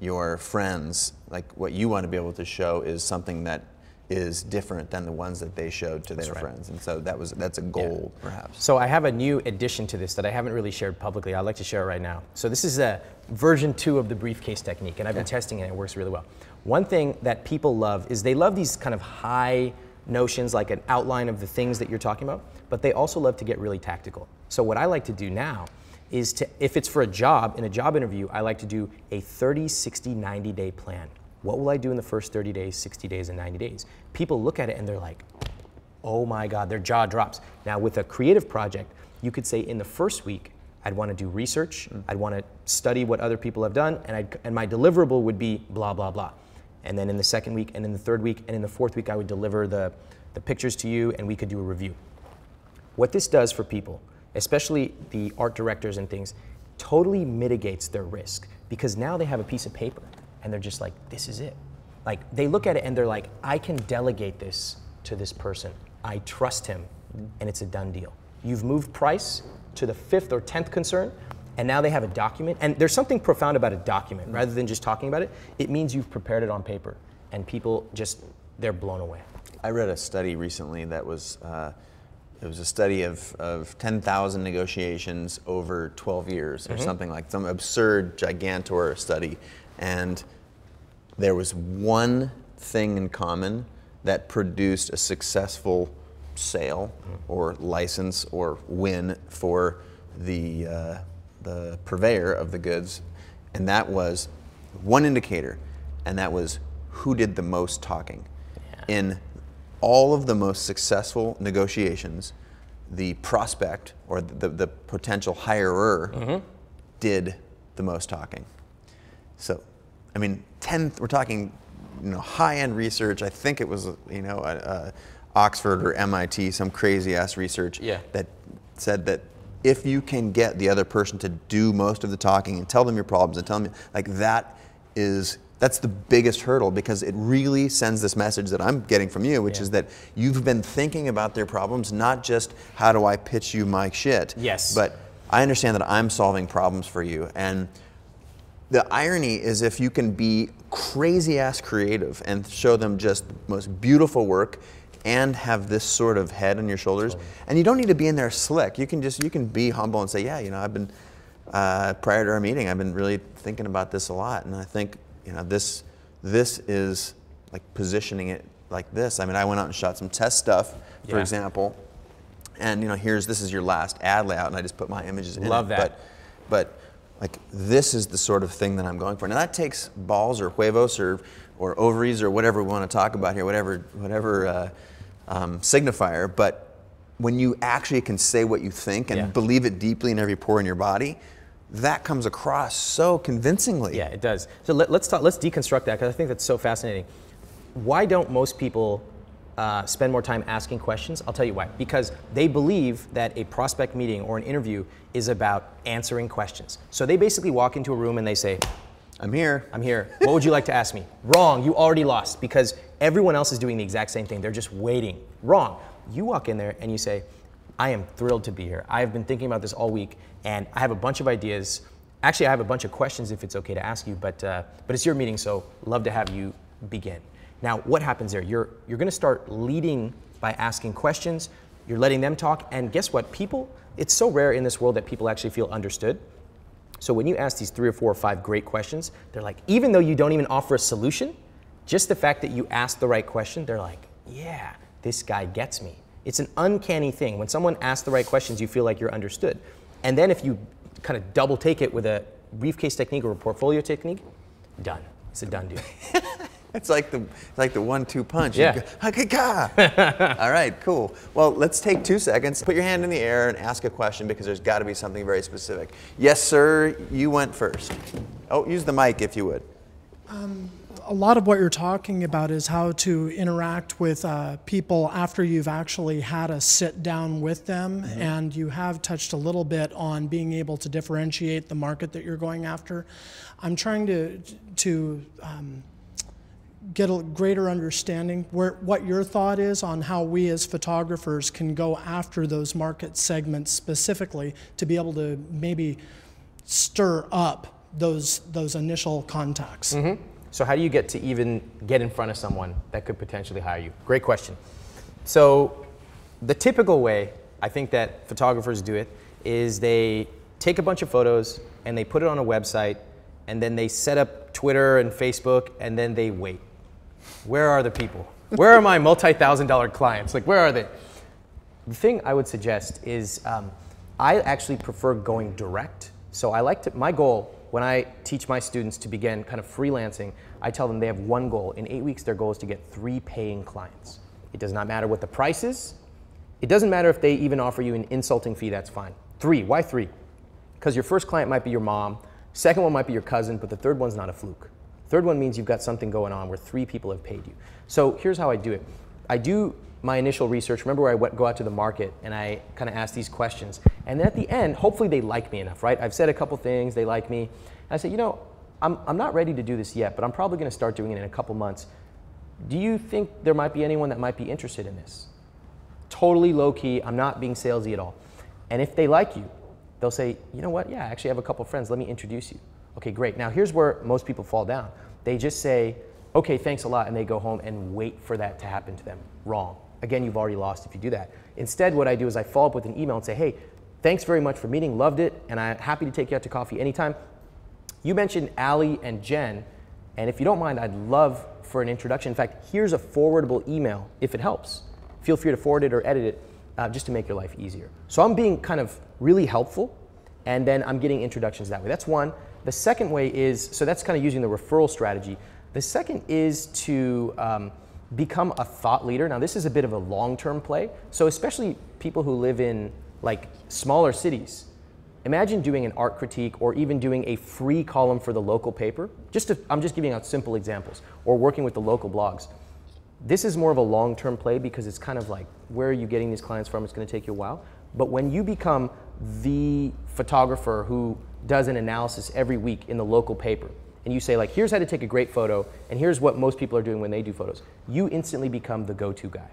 your friends, like what you want to be able to show is something that is different than the ones that they showed to their right. friends. And so that was that's a goal, perhaps. So I have a new addition to this that I haven't really shared publicly. I'd like to share it right now. So this is a version two of the briefcase technique, and I've been testing it. and It works really well. One thing that people love is they love these kind of high notions, like an outline of the things that you're talking about, but they also love to get really tactical. So what I like to do now is to, if it's for a job, in a job interview, I like to do a 30, 60, 90 day plan. What will I do in the first 30 days, 60 days, and 90 days? People look at it and they're like, oh my God, their jaw drops. Now, with a creative project, you could say in the first week, I'd want to do research, mm. I'd want to study what other people have done, and, I'd, and my deliverable would be blah, blah, blah. And then in the second week, and in the third week, and in the fourth week, I would deliver the, the pictures to you, and we could do a review. What this does for people, especially the art directors and things, totally mitigates their risk because now they have a piece of paper and they're just like, this is it. Like they look at it and they're like, I can delegate this to this person. I trust him, and it's a done deal. You've moved price to the fifth or tenth concern, and now they have a document. And there's something profound about a document rather than just talking about it. It means you've prepared it on paper, and people just, they're blown away. I read a study recently that was uh, it was a study of, of 10,000 negotiations over 12 years or something like some absurd gigantor study, and there was one thing in common that produced a successful sale or license or win for the uh, the purveyor of the goods, and that was one indicator, and that was who did the most talking. In all of the most successful negotiations, the prospect or the, the potential hirer did the most talking. So, I mean, 10, we're talking, you know, high-end research. I think it was, you know, uh, uh, Oxford or MIT, some crazy-ass research Yeah. that said that if you can get the other person to do most of the talking and tell them your problems and tell them, like that is, that's the biggest hurdle because it really sends this message that I'm getting from you, which Yeah. is that you've been thinking about their problems, not just how do I pitch you my shit. Yes. But I understand that I'm solving problems for you. And the irony is if you can be crazy ass creative and show them just the most beautiful work and have this sort of head on your shoulders and you don't need to be in there slick you can just you can be humble and say yeah you know i've been uh, prior to our meeting i've been really thinking about this a lot and i think you know this this is like positioning it like this i mean i went out and shot some test stuff for Yeah. example and you know here's this is your last ad layout and i just put my images in Love it. that. but but like this is the sort of thing that I'm going for. Now that takes balls or huevos or or ovaries or whatever we want to talk about here, whatever whatever uh, um, signifier. But when you actually can say what you think and Yeah. believe it deeply in every pore in your body, that comes across so convincingly. Yeah, it does. So let, us talk. Let's deconstruct that because I think that's so fascinating. Why don't most people uh, spend more time asking questions? I'll tell you why. Because they believe that a prospect meeting or an interview is about answering questions. So they basically walk into a room and they say, I'm here. I'm here. What would you like to ask me? Wrong. You already lost because everyone else is doing the exact same thing. They're just waiting. Wrong. You walk in there and you say, I am thrilled to be here. I have been thinking about this all week and I have a bunch of ideas. Actually, I have a bunch of questions if it's okay to ask you, but, uh, but it's your meeting, so love to have you begin. Now, what happens there? You're, you're going to start leading by asking questions. You're letting them talk. And guess what? People, it's so rare in this world that people actually feel understood. So when you ask these three or four or five great questions, they're like, even though you don't even offer a solution, just the fact that you ask the right question, they're like, yeah, this guy gets me. It's an uncanny thing. When someone asks the right questions, you feel like you're understood. And then if you kind of double take it with a briefcase technique or a portfolio technique, done. It's a done deal. [laughs] It's like the like the one-two punch. Yeah. You go, [laughs] All right, cool. Well, let's take two seconds. Put your hand in the air and ask a question because there's got to be something very specific. Yes, sir. You went first. Oh, use the mic if you would. Um, a lot of what you're talking about is how to interact with uh, people after you've actually had a sit down with them. And you have touched a little bit on being able to differentiate the market that you're going after. I'm trying to, to um, get a greater understanding where what your thought is on how we as photographers can go after those market segments specifically to be able to maybe stir up those those initial contacts. So how do you get to even get in front of someone that could potentially hire you? Great question. So the typical way I think that photographers do it is they take a bunch of photos and they put it on a website and then they set up Twitter and Facebook and then they wait. Where are the people? Where are my multi-thousand dollar clients? Like where are they? The thing I would suggest is um, I actually prefer going direct. So I like to, my goal when I teach my students to begin kind of freelancing, I tell them they have one goal. In eight weeks, their goal is to get three paying clients. It does not matter what the price is. It doesn't matter if they even offer you an insulting fee, that's fine. Three, why three? Because your first client might be your mom, second one might be your cousin, but the third one's not a fluke. Third one means you've got something going on where three people have paid you. So here's how I do it. I do my initial research. Remember where I went, go out to the market and I kind of ask these questions. And then at the end, hopefully they like me enough, right? I've said a couple things, they like me. And I say, you know, I'm, I'm not ready to do this yet, but I'm probably going to start doing it in a couple months. Do you think there might be anyone that might be interested in this? Totally low key. I'm not being salesy at all. And if they like you, they'll say, you know what? Yeah, I actually have a couple friends. Let me introduce you. Okay, great. Now here's where most people fall down. They just say, okay, thanks a lot, and they go home and wait for that to happen to them. Wrong. Again, you've already lost if you do that. Instead, what I do is I follow up with an email and say, hey, thanks very much for meeting, loved it, and I'm happy to take you out to coffee anytime. You mentioned Ali and Jen, and if you don't mind, I'd love for an introduction. In fact, here's a forwardable email if it helps. Feel free to forward it or edit it uh, just to make your life easier. So I'm being kind of really helpful, and then I'm getting introductions that way. That's one. The second way is so that's kind of using the referral strategy. The second is to um, become a thought leader. Now, this is a bit of a long term play. So, especially people who live in like smaller cities, imagine doing an art critique or even doing a free column for the local paper. Just to, I'm just giving out simple examples, or working with the local blogs. This is more of a long term play because it's kind of like where are you getting these clients from? It's going to take you a while. But when you become the photographer who does an analysis every week in the local paper, and you say like, here's how to take a great photo, and here's what most people are doing when they do photos, you instantly become the go-to guy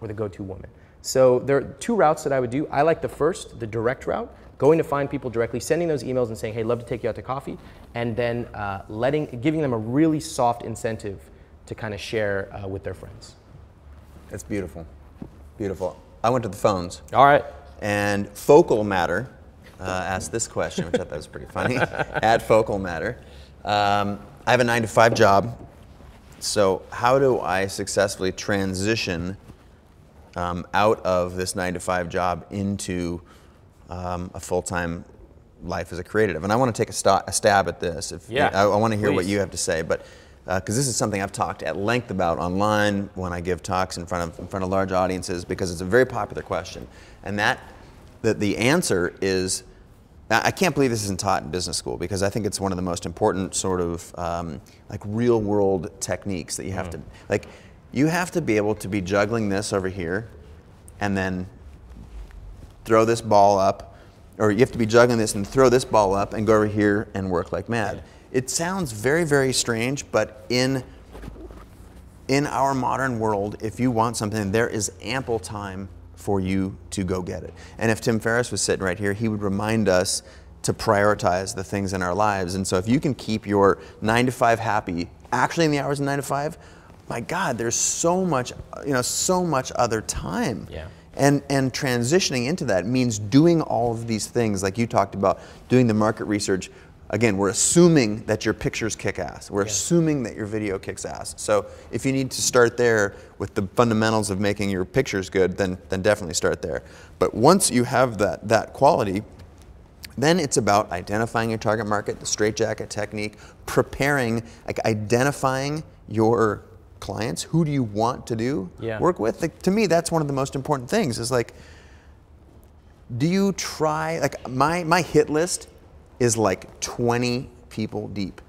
or the go-to woman. So there are two routes that I would do. I like the first, the direct route, going to find people directly, sending those emails and saying, hey, love to take you out to coffee, and then uh, letting, giving them a really soft incentive to kind of share uh, with their friends. That's beautiful. Beautiful. I went to the phones. All right. And Focal Matter uh, asked this question, which I thought was pretty funny. [laughs] At Focal Matter. Um, I have a nine to five job. So, how do I successfully transition um, out of this nine to five job into um, a full time life as a creative? And I want to take a, st- a stab at this. If, Yeah, I, I want to hear what you have to say, but because this is something I've talked at length about online when I give talks in front of in front of large audiences because it's a very popular question, and that the, the answer is I can't believe this isn't taught in business school because I think it's one of the most important sort of um, like real world techniques that you have to like you have to be able to be juggling this over here and then throw this ball up or you have to be juggling this and throw this ball up and go over here and work like mad. It sounds very very strange but in in our modern world, if you want something, there is ample time for you to go get it. And if Tim Ferriss was sitting right here, he would remind us to prioritize the things in our lives. And so if you can keep your nine to five happy, actually in the hours of nine to five, my God, there's so much, you know, so much other time. Yeah. And, and transitioning into that means doing all of these things, like you talked about, doing the market research. Again, we're assuming that your pictures kick ass. We're assuming that your video kicks ass. So if you need to start there with the fundamentals of making your pictures good, then, then definitely start there. But once you have that, that quality, then it's about identifying your target market, the straitjacket technique, preparing, like identifying your clients. Who do you want to do Yeah. work with? Like, to me, that's one of the most important things. Is like, do you try? Like my my hit list is like 20 people deep.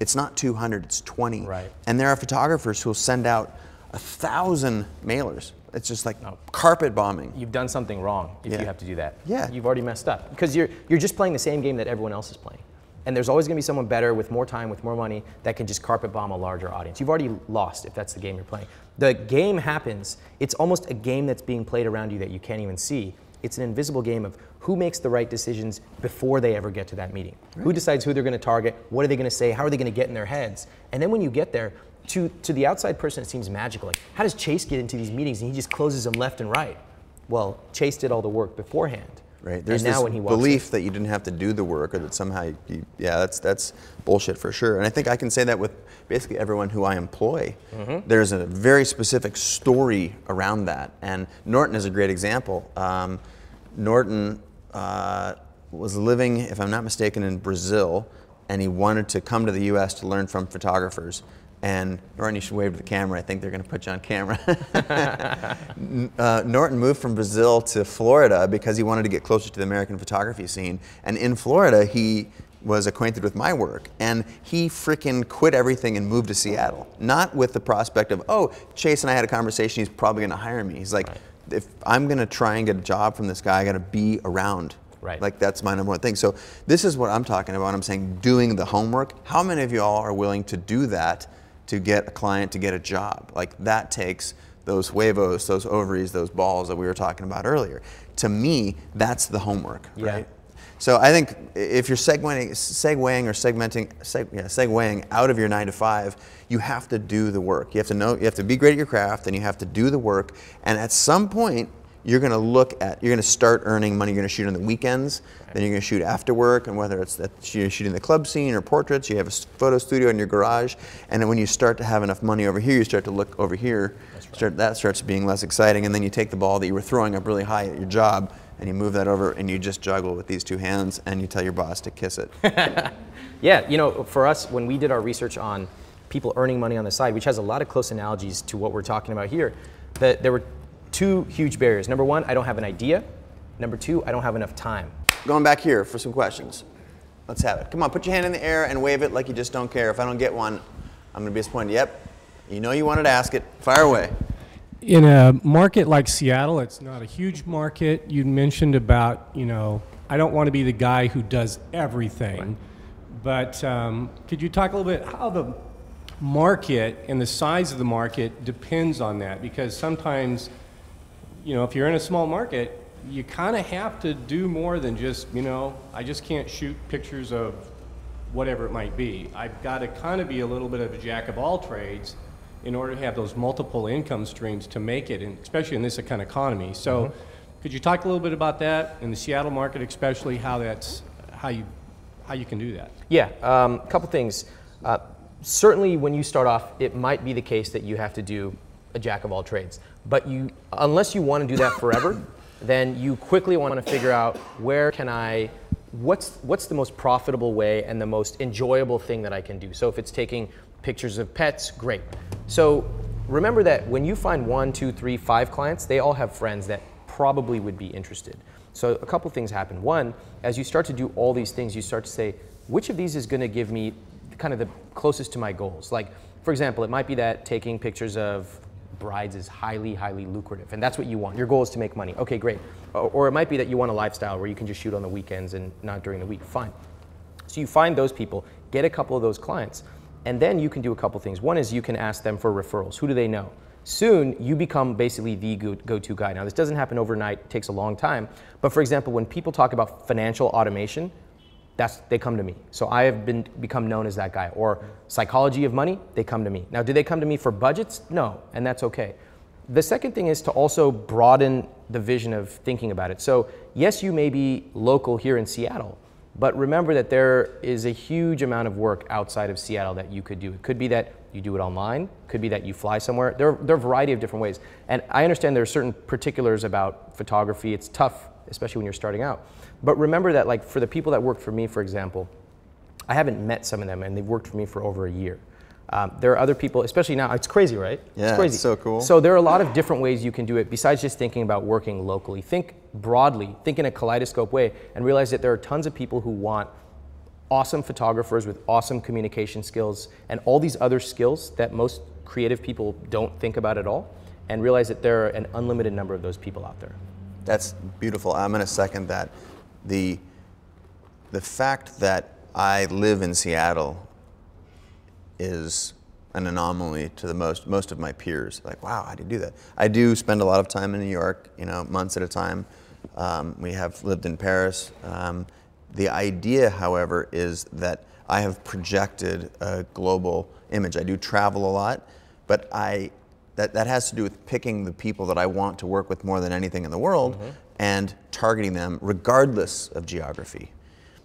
It's not 200. It's 20. Right. And there are photographers who will send out a thousand mailers. It's just like carpet bombing. You've done something wrong if Yeah. you have to do that. Yeah. You've already messed up because you're you're just playing the same game that everyone else is playing. And there's always going to be someone better with more time, with more money that can just carpet bomb a larger audience. You've already lost if that's the game you're playing. The game happens. It's almost a game that's being played around you that you can't even see. It's an invisible game of who makes the right decisions before they ever get to that meeting. Who decides who they're going to target? What are they going to say? How are they going to get in their heads? And then when you get there, to, to the outside person, it seems magical. Like, how does Chase get into these meetings and he just closes them left and right? Well, Chase did all the work beforehand. Right. There's and now this when he walks in- belief that you didn't have to do the work, or that somehow you, yeah, that's that's bullshit for sure. And I think I can say that with basically everyone who I employ. Mm-hmm. There's a very specific story around that, and Norton is a great example. Um, Norton uh, was living, if I'm not mistaken, in Brazil, and he wanted to come to the U.S. to learn from photographers. And Norton, you should wave to the camera. I think they're going to put you on camera. [laughs] uh, Norton moved from Brazil to Florida because he wanted to get closer to the American photography scene. And in Florida, he was acquainted with my work and he freaking quit everything and moved to Seattle. Not with the prospect of, oh, Chase and I had a conversation, he's probably going to hire me. He's like, right. If I'm going to try and get a job from this guy, I got to be around. Right. Like that's my number one thing. So this is what I'm talking about. I'm saying doing the homework. How many of y'all are willing to do that to get a client to get a job? Like that takes those huevos, those ovaries, those balls that we were talking about earlier. To me, that's the homework, yeah. right? So I think if you're segueing or segmenting, seg, yeah, segueing out of your nine to five, you have to do the work. You have to know, you have to be great at your craft, and you have to do the work. And at some point, you're going to look at, you're going to start earning money. You're going to shoot on the weekends, right. then you're going to shoot after work, and whether it's that you're shooting the club scene or portraits, you have a photo studio in your garage, and then when you start to have enough money over here, you start to look over here. Right. Start, that starts being less exciting, and then you take the ball that you were throwing up really high at your job and you move that over and you just juggle with these two hands and you tell your boss to kiss it. [laughs] yeah, you know, for us, when we did our research on people earning money on the side, which has a lot of close analogies to what we're talking about here, that there were two huge barriers. Number one, I don't have an idea. Number two, I don't have enough time. Going back here for some questions. Let's have it. Come on, put your hand in the air and wave it like you just don't care. If I don't get one, I'm to be disappointed. Yep. You know you wanted to ask it. Fire away in a market like Seattle, it's not a huge market. You mentioned about, you know, I don't want to be the guy who does everything. Right. But um, could you talk a little bit how the market and the size of the market depends on that? Because sometimes, you know, if you're in a small market, you kind of have to do more than just, you know, I just can't shoot pictures of whatever it might be. I've got to kind of be a little bit of a jack of all trades in order to have those multiple income streams to make it, and especially in this kind of economy. So, mm-hmm. could you talk a little bit about that in the Seattle market, especially how that's how you how you can do that? Yeah, um, a couple things. Uh, certainly, when you start off, it might be the case that you have to do a jack of all trades. But you, unless you want to do that [laughs] forever, then you quickly want to figure out where can I what's what's the most profitable way and the most enjoyable thing that I can do. So if it's taking pictures of pets, great. So remember that when you find one, two, three, five clients, they all have friends that probably would be interested. So a couple things happen. One, as you start to do all these things, you start to say, which of these is to give me kind of the closest to my goals? Like, for example, it might be that taking pictures of brides is highly, highly lucrative, and that's what you want. Your goal is to make money. Okay, great. Or it might be that you want a lifestyle where you can just shoot on the weekends and not during the week. Fine. So you find those people, get a couple of those clients. And then you can do a couple things. One is you can ask them for referrals. Who do they know? Soon you become basically the go to guy. Now, this doesn't happen overnight, it takes a long time. But for example, when people talk about financial automation, that's, they come to me. So I have been become known as that guy. Or psychology of money, they come to me. Now, do they come to me for budgets? No, and that's okay. The second thing is to also broaden the vision of thinking about it. So, yes, you may be local here in Seattle, but remember that there is a huge amount of work outside of Seattle that you could do. It could be that you do it online, it could be that you fly somewhere. There, there are a variety of different ways. And I understand there are certain particulars about photography. It's tough, especially when you're starting out. But remember that like for the people that work for me, for example, I haven't met some of them and they've worked for me for over a year. Um, there are other people, especially now. It's crazy, right? Yeah, it's crazy. It's so cool. So there are a lot of different ways you can do it besides just thinking about working locally. Think broadly. Think in a kaleidoscope way, and realize that there are tons of people who want awesome photographers with awesome communication skills and all these other skills that most creative people don't think about at all. And realize that there are an unlimited number of those people out there. That's beautiful. I'm going to second that. The the fact that I live in Seattle is an anomaly to the most most of my peers. Like, wow, how do you do that? I do spend a lot of time in New York, you know, months at a time. Um, we have lived in Paris. Um, the idea, however, is that I have projected a global image. I do travel a lot, but I that, that has to do with picking the people that I want to work with more than anything in the world mm-hmm. and targeting them regardless of geography.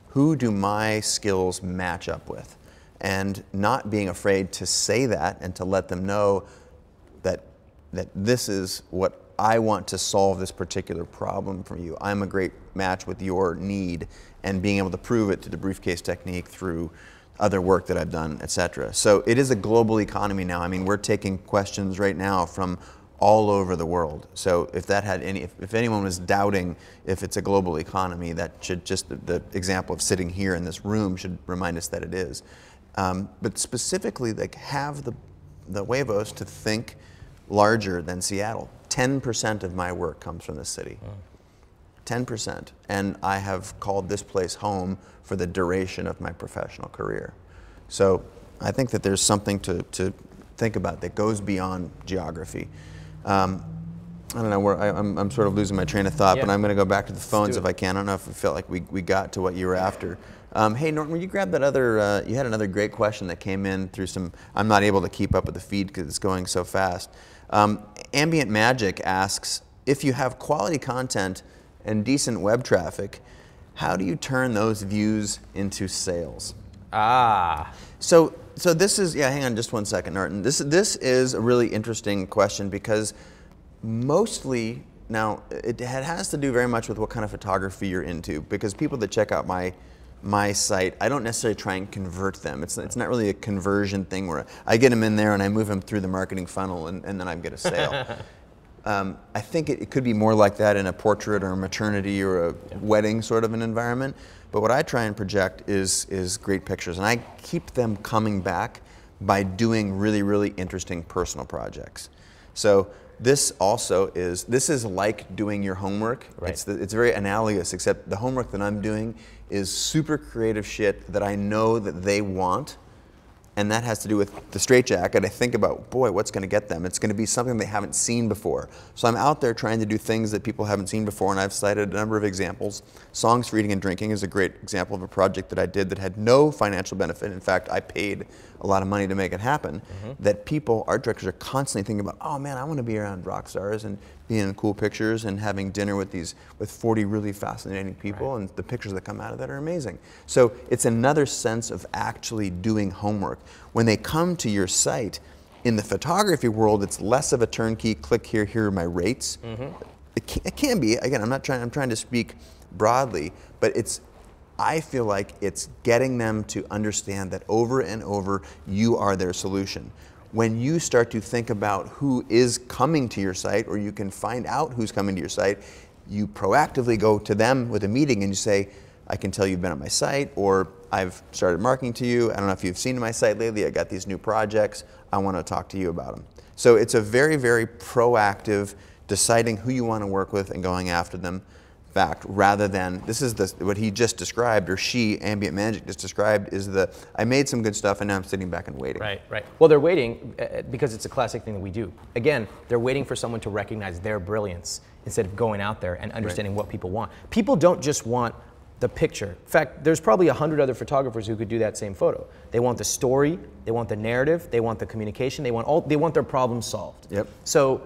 Who do my skills match up with? And not being afraid to say that and to let them know that that this is what I want to solve this particular problem for you. I'm a great match with your need and being able to prove it to the briefcase technique through other work that I've done, etc. So it is a global economy now. I mean, we're taking questions right now from all over the world. So if that had any, if, if anyone was doubting if it's a global economy, that should just the, the example of sitting here in this room should remind us that it is. Um, but specifically, like have the the huevos to think larger than Seattle. 10% of my work comes from this city. 10%. And I have called this place home for the duration of my professional career. So I think that there's something to, to think about that goes beyond geography. Um, I don't know, where I, am I'm sort of losing my train of thought, but I'm going to go back to the phones if. I can. I don't know if it felt like we, we got to what you were after. Um, hey, Norton, will you grab that other? Uh, you had another great question that came in through some. I'm not able to keep up with the feed because it's going so fast. Um, Ambient Magic asks if you have quality content and decent web traffic, how do you turn those views into sales? Ah, So, so this is yeah. Hang on, just one second, Norton. This this is a really interesting question because mostly now it ha- has to do very much with what kind of photography you're into. Because people that check out my my site, I don't necessarily try and convert them. It's it's not really a conversion thing where I get them in there and I move them through the marketing funnel and, and then I get a sale. [laughs] Um, I think it, it could be more like that in a portrait or a maternity or a wedding sort of an environment. But what I try and project is is great pictures, and I keep them coming back by doing really really interesting personal projects. So this also is this is like doing your homework. Right. It's the, it's very analogous, except the homework that I'm doing is super creative shit that I know that they want and that has to do with the straitjacket. I think about, boy, what's going to get them? It's going to be something they haven't seen before. So I'm out there trying to do things that people haven't seen before, and I've cited a number of examples. Songs for Eating and Drinking is a great example of a project that I did that had no financial benefit. In fact, I paid a lot of money to make it happen. Mm-hmm. That people, art directors, are constantly thinking about, oh man, I want to be around rock stars and being in cool pictures and having dinner with these with 40 really fascinating people, and the pictures that come out of that are amazing. So it's another sense of actually doing homework. When they come to your site, in the photography world, it's less of a turnkey. Click here, here are my rates. Mm-hmm. It, can, it can be. Again, I'm not trying. I'm trying to speak broadly, but it's. I feel like it's getting them to understand that over and over, you are their solution. When you start to think about who is coming to your site, or you can find out who's coming to your site, you proactively go to them with a meeting and you say, I can tell you've been on my site, or I've started marketing to you. I don't know if you've seen my site lately. I got these new projects. I want to talk to you about them. So it's a very, very proactive deciding who you want to work with and going after them fact rather than this is the what he just described or she ambient magic just described is the i made some good stuff and now i'm sitting back and waiting Right, right. Well, they're waiting uh, because it's a classic thing that we do. Again, they're waiting for someone to recognize their brilliance instead of going out there and understanding what people want. People don't just want the picture. In fact, there's probably a hundred other photographers who could do that same photo. They want the story, they want the narrative, they want the communication, they want all, they want their problems solved. Yep. So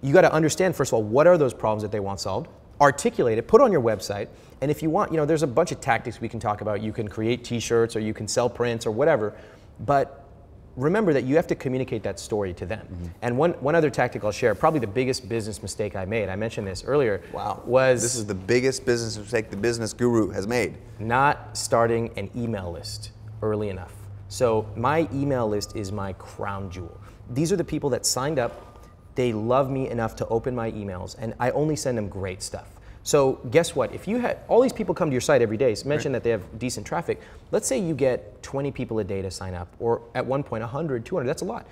you got to understand first of all what are those problems that they want solved. Articulate it, put it on your website, and if you want, you know, there's a bunch of tactics we can talk about. You can create T-shirts or you can sell prints or whatever, but remember that you have to communicate that story to them. Mm-hmm. And one, one other tactic I'll share, probably the biggest business mistake I made, I mentioned this earlier, wow was this is the biggest business mistake the business guru has made not starting an email list early enough. So my email list is my crown jewel. These are the people that signed up. They love me enough to open my emails, and I only send them great stuff. So guess what? If you had all these people come to your site every day, mention that they have decent traffic. Let's say you get 20 people a day to sign up, or at one point 100, 200. That's a lot.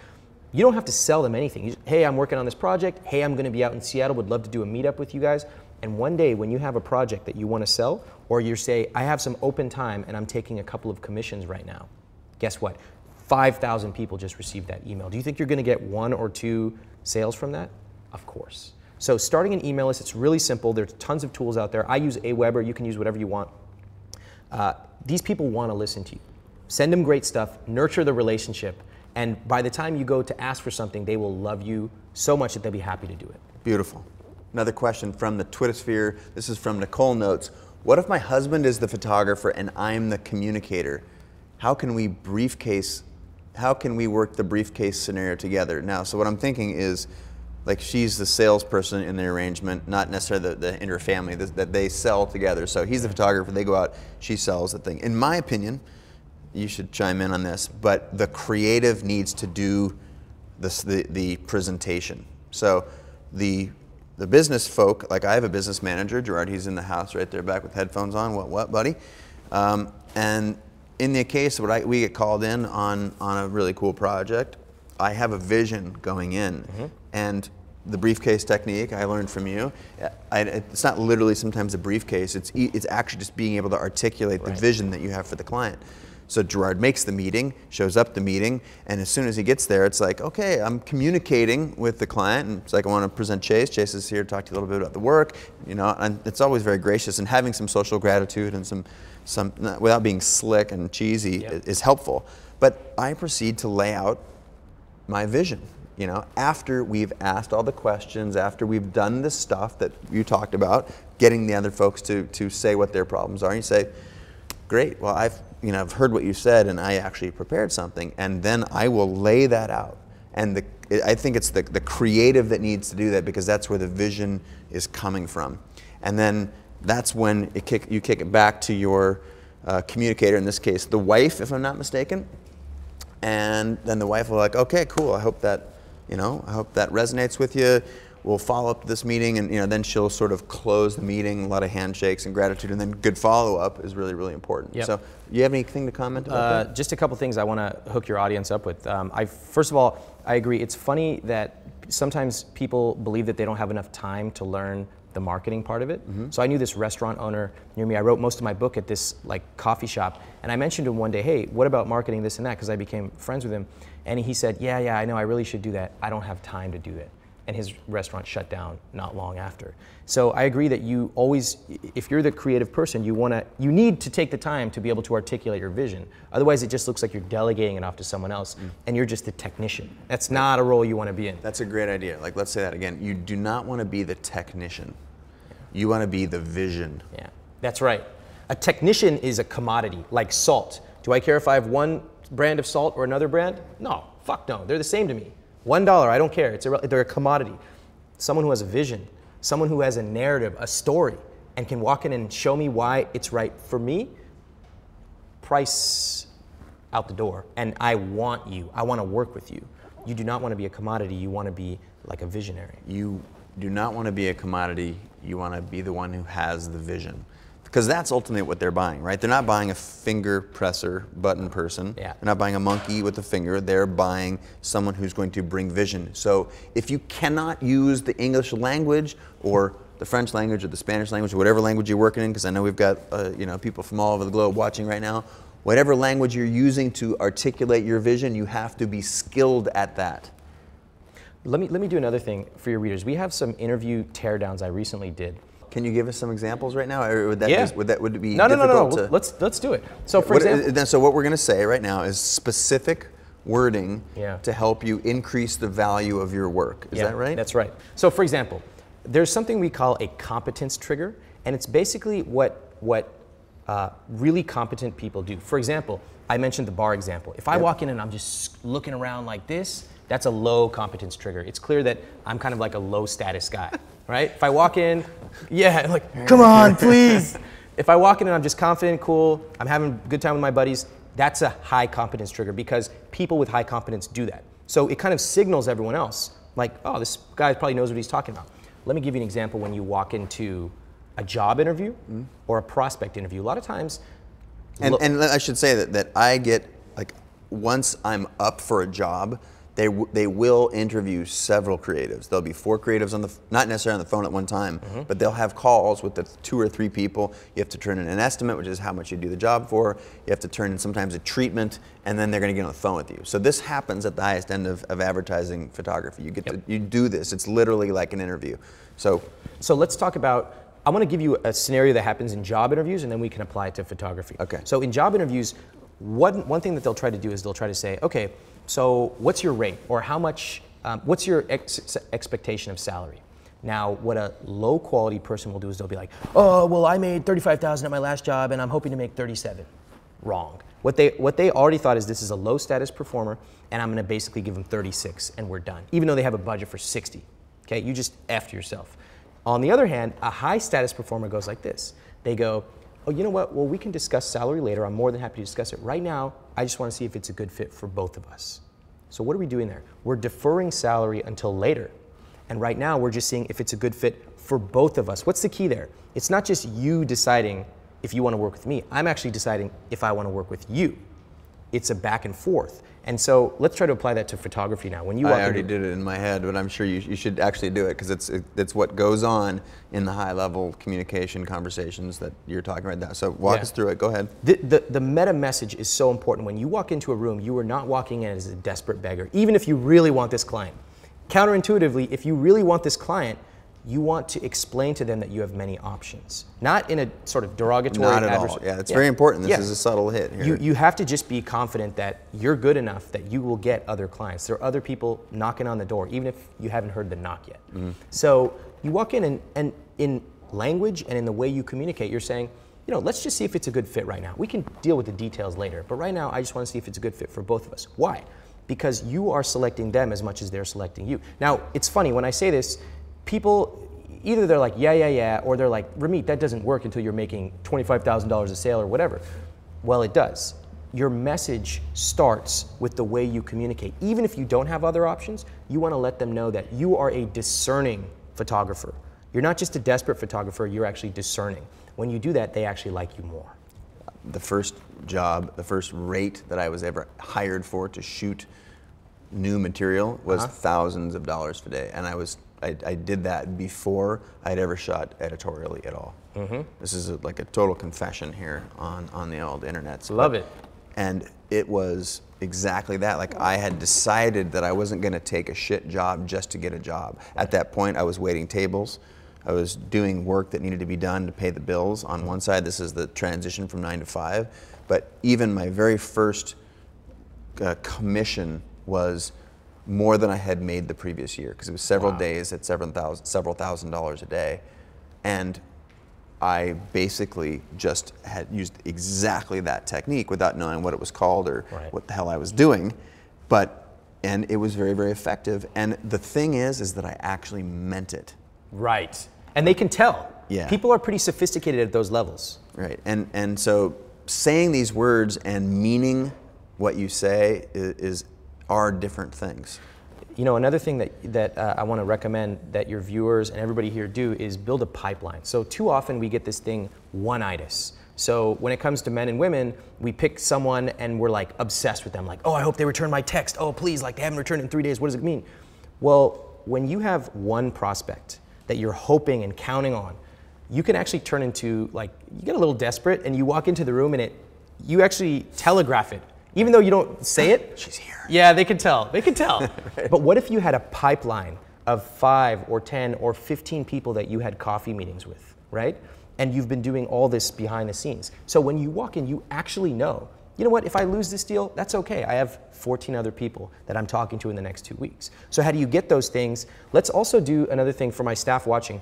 You don't have to sell them anything. Just, hey, I'm working on this project. Hey, I'm going to be out in Seattle. Would love to do a meetup with you guys. And one day, when you have a project that you want to sell, or you say, I have some open time and I'm taking a couple of commissions right now, guess what? 5,000 people just received that email. Do you think you're going to get one or two sales from that? Of course. So, starting an email list, it's really simple. There's tons of tools out there. I use AWeber. You can use whatever you want. Uh, these people want to listen to you. Send them great stuff, nurture the relationship, and by the time you go to ask for something, they will love you so much that they'll be happy to do it. Beautiful. Another question from the Twitter sphere. This is from Nicole Notes. What if my husband is the photographer and I'm the communicator? How can we briefcase? How can we work the briefcase scenario together? Now, so what I'm thinking is, like she's the salesperson in the arrangement, not necessarily the, the in her family that, that they sell together. So he's the photographer. They go out. She sells the thing. In my opinion, you should chime in on this, but the creative needs to do this, the, the presentation. So the the business folk, like I have a business manager, Gerard, he's in the house right there back with headphones on. What, what, buddy? Um, and in the case when I, we get called in on, on a really cool project, I have a vision going in. Mm-hmm. And the briefcase technique I learned from you, I, it's not literally sometimes a briefcase, it's, it's actually just being able to articulate right. the vision that you have for the client. So Gerard makes the meeting, shows up the meeting, and as soon as he gets there, it's like, okay, I'm communicating with the client, and it's like I want to present Chase. Chase is here to talk to you a little bit about the work, you know, and it's always very gracious, and having some social gratitude and some, some without being slick and cheesy yep. is helpful. But I proceed to lay out my vision. You know, after we've asked all the questions, after we've done the stuff that you talked about, getting the other folks to, to say what their problems are, and you say, great, well, I've you know, I've heard what you said and I actually prepared something, and then I will lay that out. And the, I think it's the, the creative that needs to do that because that's where the vision is coming from. And then that's when kick, you kick it back to your uh, communicator, in this case, the wife, if I'm not mistaken. And then the wife will like, okay, cool. I hope that, you know, I hope that resonates with you we'll follow up this meeting and you know then she'll sort of close the meeting a lot of handshakes and gratitude and then good follow-up is really really important yep. so you have anything to comment about uh, that? just a couple things i want to hook your audience up with um, i first of all i agree it's funny that sometimes people believe that they don't have enough time to learn the marketing part of it. Mm-hmm. So I knew this restaurant owner near me. I wrote most of my book at this like coffee shop, and I mentioned to him one day, "Hey, what about marketing this and that?" Because I became friends with him, and he said, "Yeah, yeah, I know. I really should do that. I don't have time to do that." And his restaurant shut down not long after. So I agree that you always, if you're the creative person, you want to, you need to take the time to be able to articulate your vision. Otherwise, it just looks like you're delegating it off to someone else, mm. and you're just the technician. That's not a role you want to be in. That's a great idea. Like, let's say that again. You do not want to be the technician. You want to be the vision. Yeah, that's right. A technician is a commodity, like salt. Do I care if I have one brand of salt or another brand? No, fuck no. They're the same to me. One dollar, I don't care. It's a, they're a commodity. Someone who has a vision, someone who has a narrative, a story, and can walk in and show me why it's right for me, price out the door. And I want you. I want to work with you. You do not want to be a commodity. You want to be like a visionary. You do not want to be a commodity. You want to be the one who has the vision because that's ultimately what they're buying, right? They're not buying a finger presser button person. Yeah. They're not buying a monkey with a finger. They're buying someone who's going to bring vision. So if you cannot use the English language or the French language or the Spanish language or whatever language you're working in, because I know we've got uh, you know people from all over the globe watching right now. Whatever language you're using to articulate your vision, you have to be skilled at that. Let me let me do another thing for your readers. We have some interview teardowns I recently did can you give us some examples right now, or would that yeah. be, would that would be no, no, no, no, no. To... Let's let's do it. So for what, example, so what we're going to say right now is specific wording yeah. to help you increase the value of your work. Is yeah, that right? That's right. So for example, there's something we call a competence trigger, and it's basically what what uh, really competent people do. For example, I mentioned the bar example. If I yep. walk in and I'm just looking around like this, that's a low competence trigger. It's clear that I'm kind of like a low status guy [laughs] right? If I walk in, yeah, like, come on, [laughs] please. if I walk in and I'm just confident, cool, I'm having a good time with my buddies, that's a high competence trigger because people with high competence do that. So it kind of signals everyone else, like, oh, this guy probably knows what he's talking about. Let me give you an example when you walk into a job interview mm-hmm. or a prospect interview. A lot of times, and, and I should say that, that I get, like, once I'm up for a job, they, they will interview several creatives. There'll be four creatives on the, not necessarily on the phone at one time, mm-hmm. but they'll have calls with the two or three people. You have to turn in an estimate, which is how much you do the job for. You have to turn in sometimes a treatment, and then they're going to get on the phone with you. So this happens at the highest end of, of advertising photography. You get yep. to, you do this. It's literally like an interview. So, so let's talk about I want to give you a scenario that happens in job interviews, and then we can apply it to photography. Okay. So in job interviews, one, one thing that they'll try to do is they'll try to say, okay, so what's your rate or how much, um, what's your ex- expectation of salary? Now, what a low quality person will do is they'll be like, oh, well, I made 35,000 at my last job and I'm hoping to make 37. Wrong. What they, what they already thought is this is a low status performer and I'm gonna basically give them 36 and we're done, even though they have a budget for 60. Okay, you just F yourself. On the other hand, a high status performer goes like this. They go, oh, you know what? Well, we can discuss salary later. I'm more than happy to discuss it. Right now, I just want to see if it's a good fit for both of us. So, what are we doing there? We're deferring salary until later. And right now, we're just seeing if it's a good fit for both of us. What's the key there? It's not just you deciding if you want to work with me, I'm actually deciding if I want to work with you. It's a back and forth. And so let's try to apply that to photography now. When you walk I already into, did it in my head, but I'm sure you, you should actually do it because it's it, it's what goes on in the high level communication conversations that you're talking about now. So walk Yeah. us through it. Go ahead. The, the, the meta message is so important. When you walk into a room, you are not walking in as a desperate beggar, even if you really want this client. Counterintuitively, if you really want this client, you want to explain to them that you have many options, not in a sort of derogatory. Not at all. Yeah, it's very important. This Yeah. is a subtle hit here. You, you have to just be confident that you're good enough that you will get other clients. There are other people knocking on the door, even if you haven't heard the knock yet. Mm-hmm. So you walk in and, and in language and in the way you communicate, you're saying, you know, let's just see if it's a good fit right now. We can deal with the details later, but right now I just want to see if it's a good fit for both of us. Why? Because you are selecting them as much as they're selecting you. Now, it's funny when I say this, people either they're like, yeah, yeah, yeah, or they're like, Ramit, that doesn't work until you're making $25,000 a sale or whatever. Well, it does. Your message starts with the way you communicate. Even if you don't have other options, you want to let them know that you are a discerning photographer. You're not just a desperate photographer, you're actually discerning. When you do that, they actually like you more. the first job, the first rate that I was ever hired for to shoot new material was Uh-huh. thousands of dollars a day, and I was I, I did that before I'd ever shot editorially at all. Mm-hmm. This is a, like a total confession here on on the old internet. Love it. And it was exactly that. Like I had decided that I wasn't going to take a shit job just to get a job. At that point, I was waiting tables. I was doing work that needed to be done to pay the bills. On one side, this is the transition from nine to five. But even my very first uh, commission was more than I had made the previous year because it was several days at several thousand, several thousand dollars a day, and I basically just had used exactly that technique without knowing what it was called or Right. what the hell I was doing, but and it was very very effective. And the thing is, is that I actually meant it. Right. And they can tell. Yeah. People are pretty sophisticated at those levels. Right. And and so saying these words and meaning what you say is, is are different things. You know, another thing that, that uh, I want to recommend that your viewers and everybody here do is build a pipeline. So, too often we get this thing one-itis. So, when it comes to men and women, we pick someone and we're like obsessed with them. Like, oh, I hope they return my text. Oh, please, like they haven't returned in three days. What does it mean? Well, when you have one prospect that you're hoping and counting on, you can actually turn into like, you get a little desperate and you walk into the room and it, you actually telegraph it. Even though you don't say it, She's here. yeah, they can tell. They can tell. [laughs] But what if you had a pipeline of five or 10 or 15 people that you had coffee meetings with, right? And you've been doing all this behind the scenes. So when you walk in, you actually know, you know what, if I lose this deal, that's okay. I have 14 other people that I'm talking to in the next two weeks. So how do you get those things? Let's also do another thing for my staff watching.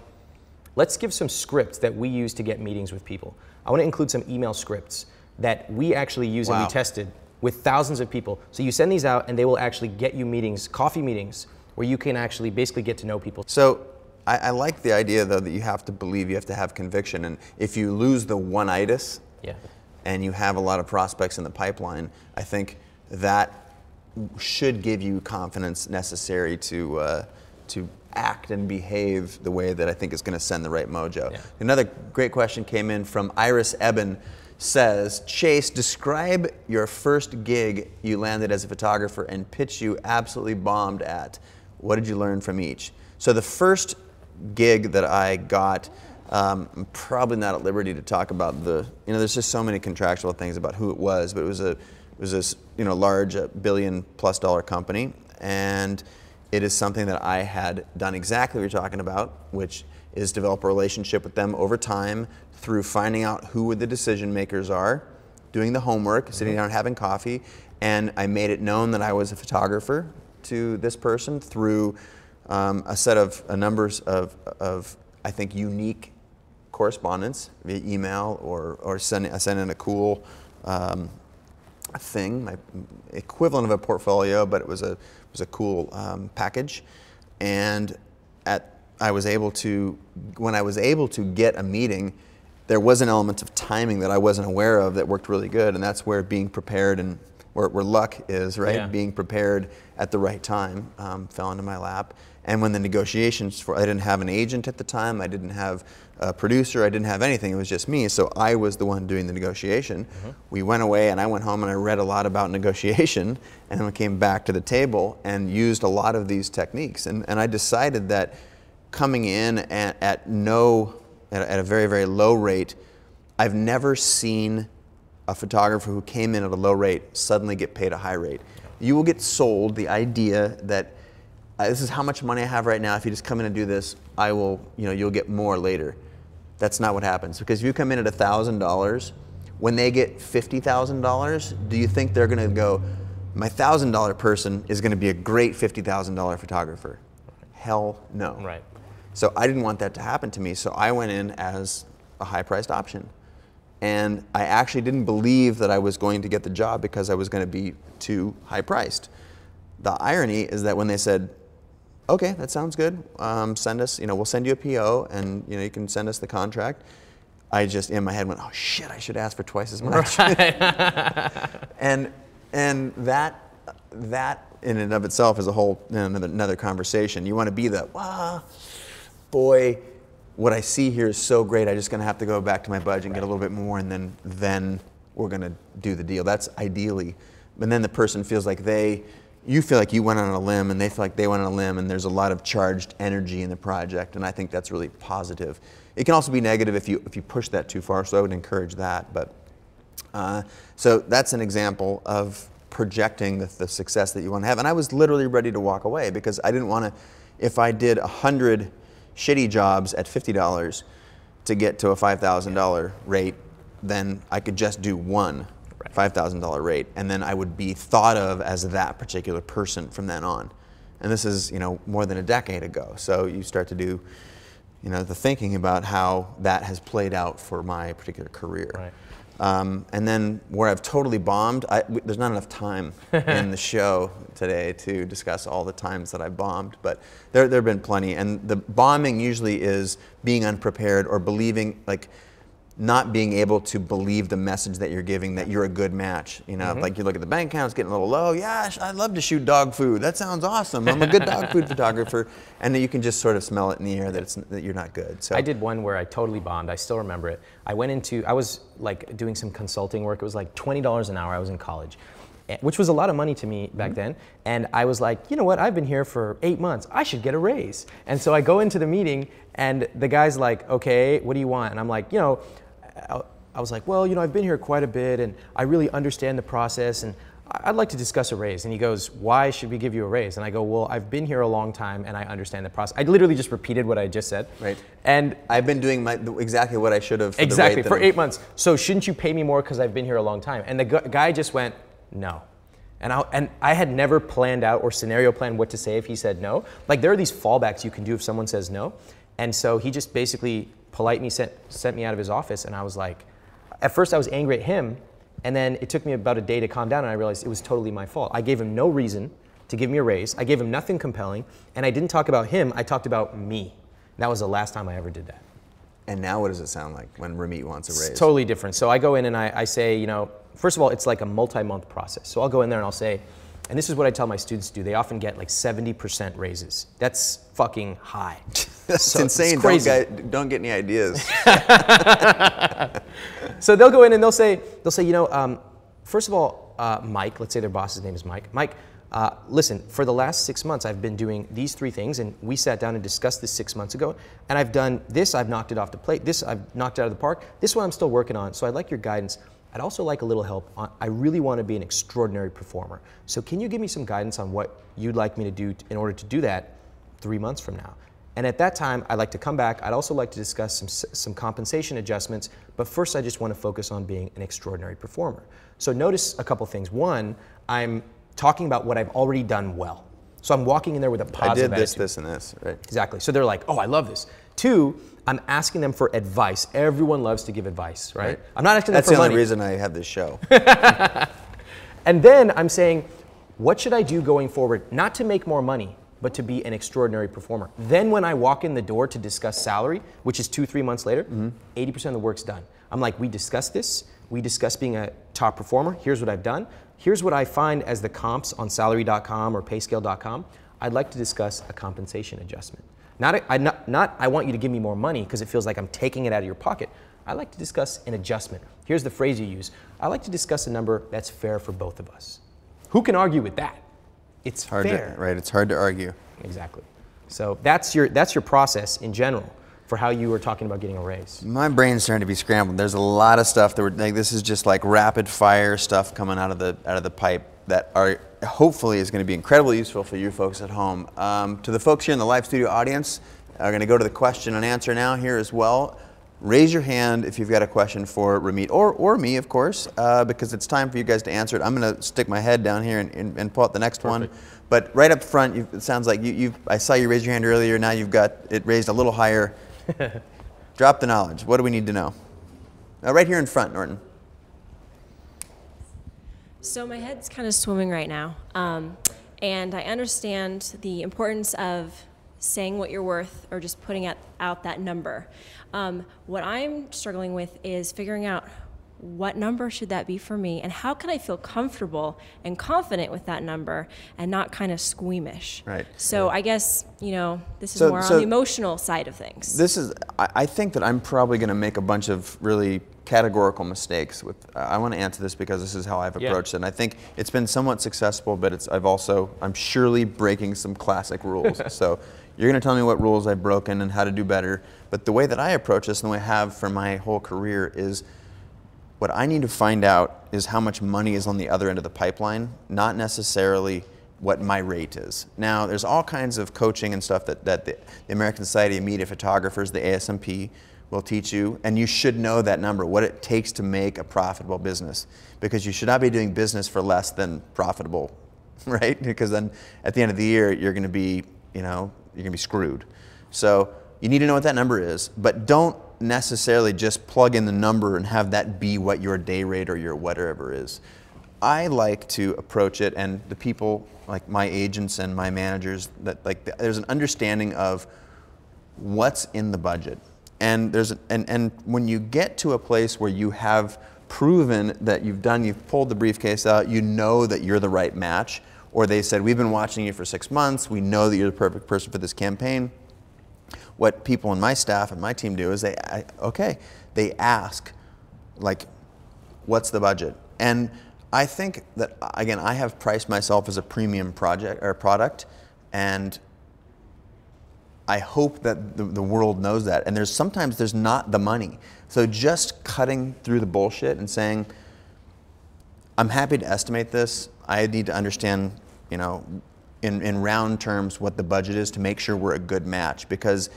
Let's give some scripts that we use to get meetings with people. I want to include some email scripts that we actually use and we tested with thousands of people. So you send these out and they will actually get you meetings, coffee meetings, where you can actually basically get to know people. So I, I like the idea though that you have to believe, you have to have conviction, and if you lose the one-itis, Yeah. and you have a lot of prospects in the pipeline, I think that should give you confidence necessary to uh, to act and behave the way that I think is going to send the right mojo. Yeah. Another great question came in from Iris Eben. Says Chase, describe your first gig you landed as a photographer and pitch you absolutely bombed at. What did you learn from each? So the first gig that I got, um, I'm probably not at liberty to talk about the, you know, there's just so many contractual things about who it was, but it was a, it was a, s- you know, large uh, billion plus dollar company, and it is something that I had done exactly what you're talking about, which is develop a relationship with them over time through finding out who the decision makers are, doing the homework, sitting down and having coffee, and I made it known that I was a photographer to this person through um, a set of a numbers of, of I think unique correspondence via email or or send I sent in a cool um, thing, my equivalent of a portfolio, but it was a was a cool um, package, and at I was able to when I was able to get a meeting there was an element of timing that I wasn't aware of that worked really good, and that's where being prepared and where, where luck is, right? Yeah. Being prepared at the right time um, fell into my lap. And when the negotiations for, I didn't have an agent at the time, I didn't have a producer, I didn't have anything. It was just me, so I was the one doing the negotiation. Mm-hmm. We went away, and I went home and I read a lot about [laughs] negotiation, and then we came back to the table and used a lot of these techniques. And, and I decided that coming in at, at no, at, a- at a very, very low rate, I've never seen a photographer who came in at a low rate suddenly get paid a high rate. You will get sold the idea that Uh, this is how much money I have right now. If you just come in and do this, I will, you know, you'll get more later. That's not what happens because if you come in at thousand dollars, when they get fifty thousand dollars, do you think they're going to go? My thousand dollar person is going to be a great fifty thousand dollar photographer. Hell no. Right. So I didn't want that to happen to me. So I went in as a high priced option. And I actually didn't believe that I was going to get the job because I was going to be too high priced. The irony is that when they said, okay, that sounds good, um, send us, you know, we'll send you a PO and, you know, you can send us the contract. I just, in my head went, oh shit, I should ask for twice as much. [laughs] and and that that in and of itself is a whole you know, another, another conversation. You want to be the wow, boy, what I see here is so great. I'm just going to have to go back to my budget and get a little bit more, and then then we're going to do the deal. That's ideally, and then the person feels like they. You feel like you went on a limb, and they feel like they went on a limb, and there's a lot of charged energy in the project, and I think that's really positive. It can also be negative if you if you push that too far, so I would encourage that. But uh, so that's an example of projecting the, the success that you want to have. And I was literally ready to walk away because I didn't want to, if I did 100 shitty jobs at $50 to get to a $5,000 rate, then I could just do one $5,000 rate. And then I would be thought of as that particular person from then on. And this is, you know, more than a decade ago. So you start to do, you know, the thinking about how that has played out for my particular career. Right. Um, and then where I've totally bombed, I, w- there's not enough time [laughs] in the show today to discuss all the times that I bombed, but there, there have been plenty. And the bombing usually is being unprepared or believing, like, not being able to believe the message that you're giving that you're a good match. You know, like you look at the bank account, it's getting a little low. Yeah, I'd love to shoot dog food. That sounds awesome. I'm a good dog food [laughs] photographer. And then you can just sort of smell it in the air that it's that you're not good. So I did one where I totally bombed. I still remember it. I went into, I was like doing some consulting work. It was like $20 an hour. I was in college, eh, which was a lot of money to me back then. And I was like, you know what? I've been here for eight months. I should get a raise. And so I go into the meeting, and the guy's like, okay, what do you want? And I'm like, you know, I, I was like, well, you know, I've been here quite a bit, and I really understand the process, and I'd like to discuss a raise. And he goes, why should we give you a raise? And I go, well, I've been here a long time, and I understand the process. I literally just repeated what I just said. Right. And I've been doing my, exactly what I should have. For exactly for eight months. So shouldn't you pay me more because I've been here a long time? And the gu- guy just went, no. And I, and I had never planned out or scenario planned what to say if he said no. Like there are these fallbacks you can do if someone says no. And so he just basically polite me sent, sent me out of his office and I was like, at first I was angry at him and then it took me about a day to calm down and I realized it was totally my fault. I gave him no reason to give me a raise. I gave him nothing compelling and I didn't talk about him, I talked about me. That was the last time I ever did that. And now, what does it sound like when Ramit wants a raise? It's totally different. So I go in and I, I say, you know, first of all, it's like a multi-month process. So I'll go in there and I'll say, and this is what I tell my students to do. They often get like 70% raises. That's fucking high. [laughs] That's So insane. Don't get, don't get any ideas. [laughs] So they'll go in and they'll say, they'll say, you know, um, first of all, uh, Mike, let's say their boss's name is Mike. Mike, uh, listen, for the last six months, I've been doing these three things, and we sat down and discussed this six months ago. And I've done this, I've knocked it off the plate. This, I've knocked it out of the park. This one, I'm still working on. So I'd like your guidance. I'd also like a little help. On, I really want to be an extraordinary performer. So can you give me some guidance on what you'd like me to do in order to do that three months from now? And at that time, I'd like to come back. I'd also like to discuss some, some compensation adjustments. But first, I just want to focus on being an extraordinary performer. So notice a couple things. One, I'm talking about what I've already done well. So I'm walking in there with a positive I did this, attitude. this, and this. Right. Exactly. So they're like, oh, I love this. Two, I'm asking them for advice. Everyone loves to give advice, right? Right. I'm not asking That's them for money. That's the only reason I have this show. [laughs] [laughs] And then I'm saying, what should I do going forward? Not to make more money, but to be an extraordinary performer. Then when I walk in the door to discuss salary, which is two, three months later, mm-hmm. 80% of the work's done. I'm like, we discussed this, we discussed being a top performer, here's what I've done, here's what I find as the comps on salary.com or payscale.com. I'd like to discuss a compensation adjustment. Not, a, I, not, not I want you to give me more money because it feels like I'm taking it out of your pocket. I like to discuss an adjustment. Here's the phrase you use. I like to discuss a number that's fair for both of us. Who can argue with that? It's Hard fair. to, right? It's hard to argue. Exactly. So that's your that's your process in general for how you were talking about getting a raise. My brain's starting to be scrambled. There's a lot of stuff that we're like. This is just like rapid fire stuff coming out of the out of the pipe that are hopefully is going to be incredibly useful for you folks at home. Um, to the folks here in the live studio audience, are going to go to the question and answer now here as well. Raise your hand if you've got a question for Ramit or, or me, of course, uh, because it's time for you guys to answer it. I'm going to stick my head down here and, and, and pull out the next one. But right up front, you, it sounds like you, you've, I saw you raise your hand earlier. Now you've got it raised a little higher. [laughs] Drop the knowledge. What do we need to know? Uh, right here in front, Norton. So my head's kind of swimming right now, um, and I understand the importance of saying what you're worth or just putting out, out that number. Um, what I'm struggling with is figuring out what number should that be for me, and how can I feel comfortable and confident with that number and not kind of squeamish. Right. So I guess you know this is So- more so- on the emotional side of things. This is, I, I think that I'm probably going to make a bunch of really categorical mistakes with, I want to answer this because this is how I've Yeah. approached it. And I think it's been somewhat successful, but it's, I've also, I'm surely breaking some classic rules. [laughs] so you're going to tell me what rules I've broken and how to do better. But the way that I approach this and the way I have for my whole career is what I need to find out is how much money is on the other end of the pipeline, not necessarily what my rate is. Now, there's all kinds of coaching and stuff that, that the, the American Society of Media Photographers, the ASMP, will teach you, and you should know that number, what it takes to make a profitable business. Because you should not be doing business for less than profitable, [laughs] right? Because then at the end of the year, you're gonna be, you know, you're gonna be screwed. So you need to know what that number is, but don't necessarily just plug in the number and have that be what your day rate or your whatever is. I like to approach it, and the people like my agents and my managers that like there's an understanding of what's in the budget, and there's and and when you get to a place where you have proven that you've done, you've pulled the briefcase out, you know that you're the right match, or they said we've been watching you for six months, we know that you're the perfect person for this campaign. What people in my staff and my team do is they I, okay they ask like what's the budget? And i think that again i have priced myself as a premium project or product and i hope that the, the world knows that. And there's sometimes there's not the money. So just cutting through the bullshit and saying i'm happy to estimate this i need to understand you know in, in round terms what the budget is to make sure we're a good match. Because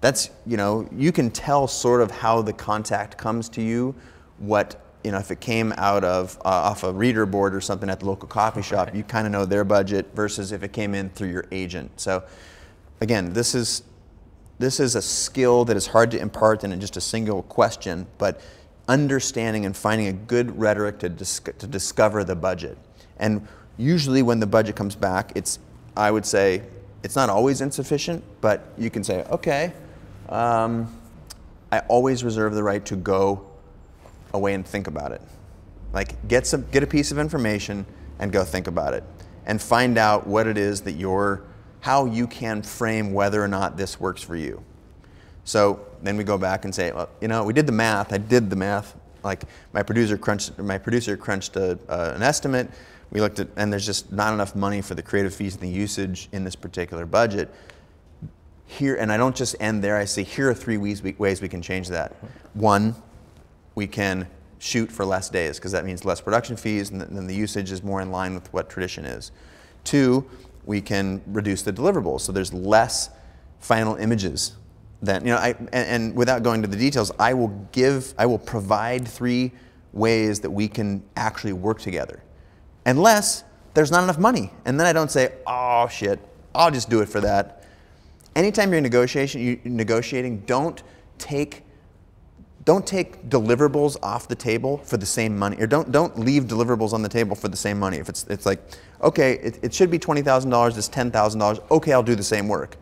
that's you know you can tell sort of how the contact comes to you what you know if it came out of uh, off a reader board or something at the local coffee shop you kind of know their budget versus if it came in through your agent. So again this is this is a skill that is hard to impart in just a single question but understanding and finding a good rhetoric to, dis- to discover the budget and usually when the budget comes back it's i would say it's not always insufficient but you can say okay um, i always reserve the right to go away and think about it like get some get a piece of information and go think about it and find out what it is that you're how you can frame whether or not this works for you so then we go back and say, well, you know, we did the math. I did the math. Like my producer crunched, my producer crunched a, uh, an estimate. We looked at, and there's just not enough money for the creative fees and the usage in this particular budget. Here, and I don't just end there. I say, here are three ways we, ways we can change that. One, we can shoot for less days because that means less production fees, and then the usage is more in line with what tradition is. Two, we can reduce the deliverables, so there's less final images then you know I, and, and, without going to the details i will give i will provide three ways that we can actually work together unless there's not enough money and then i don't say oh shit i'll just do it for that anytime you're negotiation you negotiating don't take don't take deliverables off the table for the same money, or don't don't leave deliverables on the table for the same money. If it's it's like, okay, it, it should be twenty thousand dollars, it's ten thousand dollars. Okay, I'll do the same work.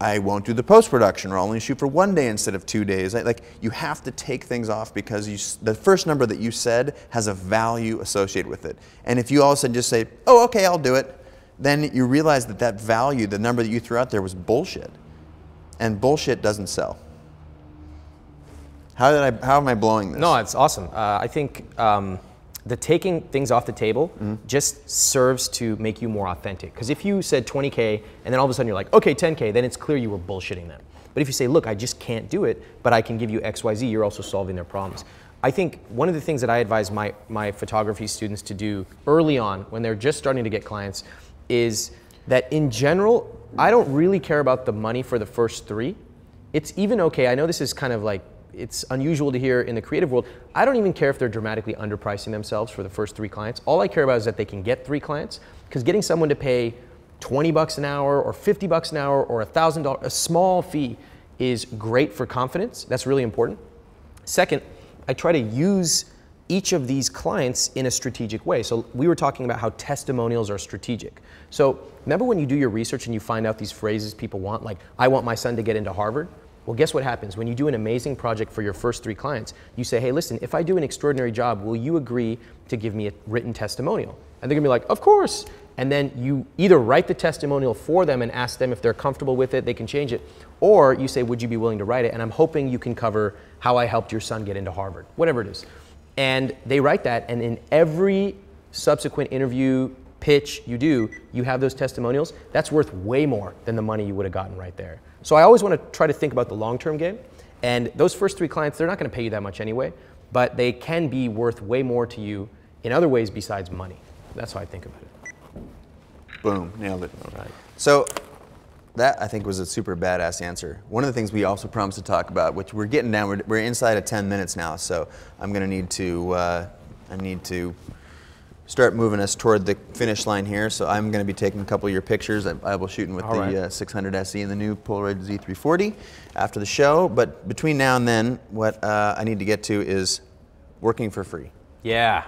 I won't do the post production, or I'll only shoot for one day instead of two days. Like you have to take things off because you, the first number that you said has a value associated with it. And if you all of a sudden just say, "Oh, okay, I'll do it," then you realize that that value, the number that you threw out there, was bullshit, and bullshit doesn't sell. How did I? How am I blowing this? No, it's awesome. Uh, I think um, the taking things off the table Mm-hmm. just serves to make you more authentic. Because if you said 20K and then all of a sudden you're like, okay, 10K, then it's clear you were bullshitting them. But if you say, look, I just can't do it, but I can give you XYZ, you're also solving their problems. I think one of the things that I advise my, my photography students to do early on when they're just starting to get clients is that in general, I don't really care about the money for the first three it's even okay. I know this is kind of like it's unusual to hear in the creative world. I don't even care if they're dramatically underpricing themselves for the first three clients. All I care about is that they can get three clients because getting someone to pay 20 bucks an hour or 50 bucks an hour or a $1,000, a small fee is great for confidence. That's really important. Second, I try to use each of these clients in a strategic way. So we were talking about how testimonials are strategic. So remember when you do your research and you find out these phrases people want, like, I want my son to get into Harvard? Well, guess what happens? When you do an amazing project for your first three clients, you say, hey, listen, if I do an extraordinary job, will you agree to give me a written testimonial? And they're gonna be like, of course. And then you either write the testimonial for them and ask them if they're comfortable with it, they can change it, or you say, would you be willing to write it? And I'm hoping you can cover how I helped your son get into Harvard, whatever it is. And they write that, and in every subsequent interview, pitch you do, you have those testimonials. That's worth way more than the money you would have gotten right there. So I always want to try to think about the long term game. And those first three clients, they're not going to pay you that much anyway, but they can be worth way more to you in other ways besides money. That's how I think about it. Boom, nailed it. All right. So that I think was a super badass answer. One of the things we also promised to talk about, which we're getting down, we're, we're inside of 10 minutes now, so I'm gonna need to, uh, I need to start moving us toward the finish line here. So I'm gonna be taking a couple of your pictures. I, I will shooting with All the right. uh, 600 SE and the new Polaroid Z340 after the show. But between now and then, what uh, I need to get to is working for free. Yeah.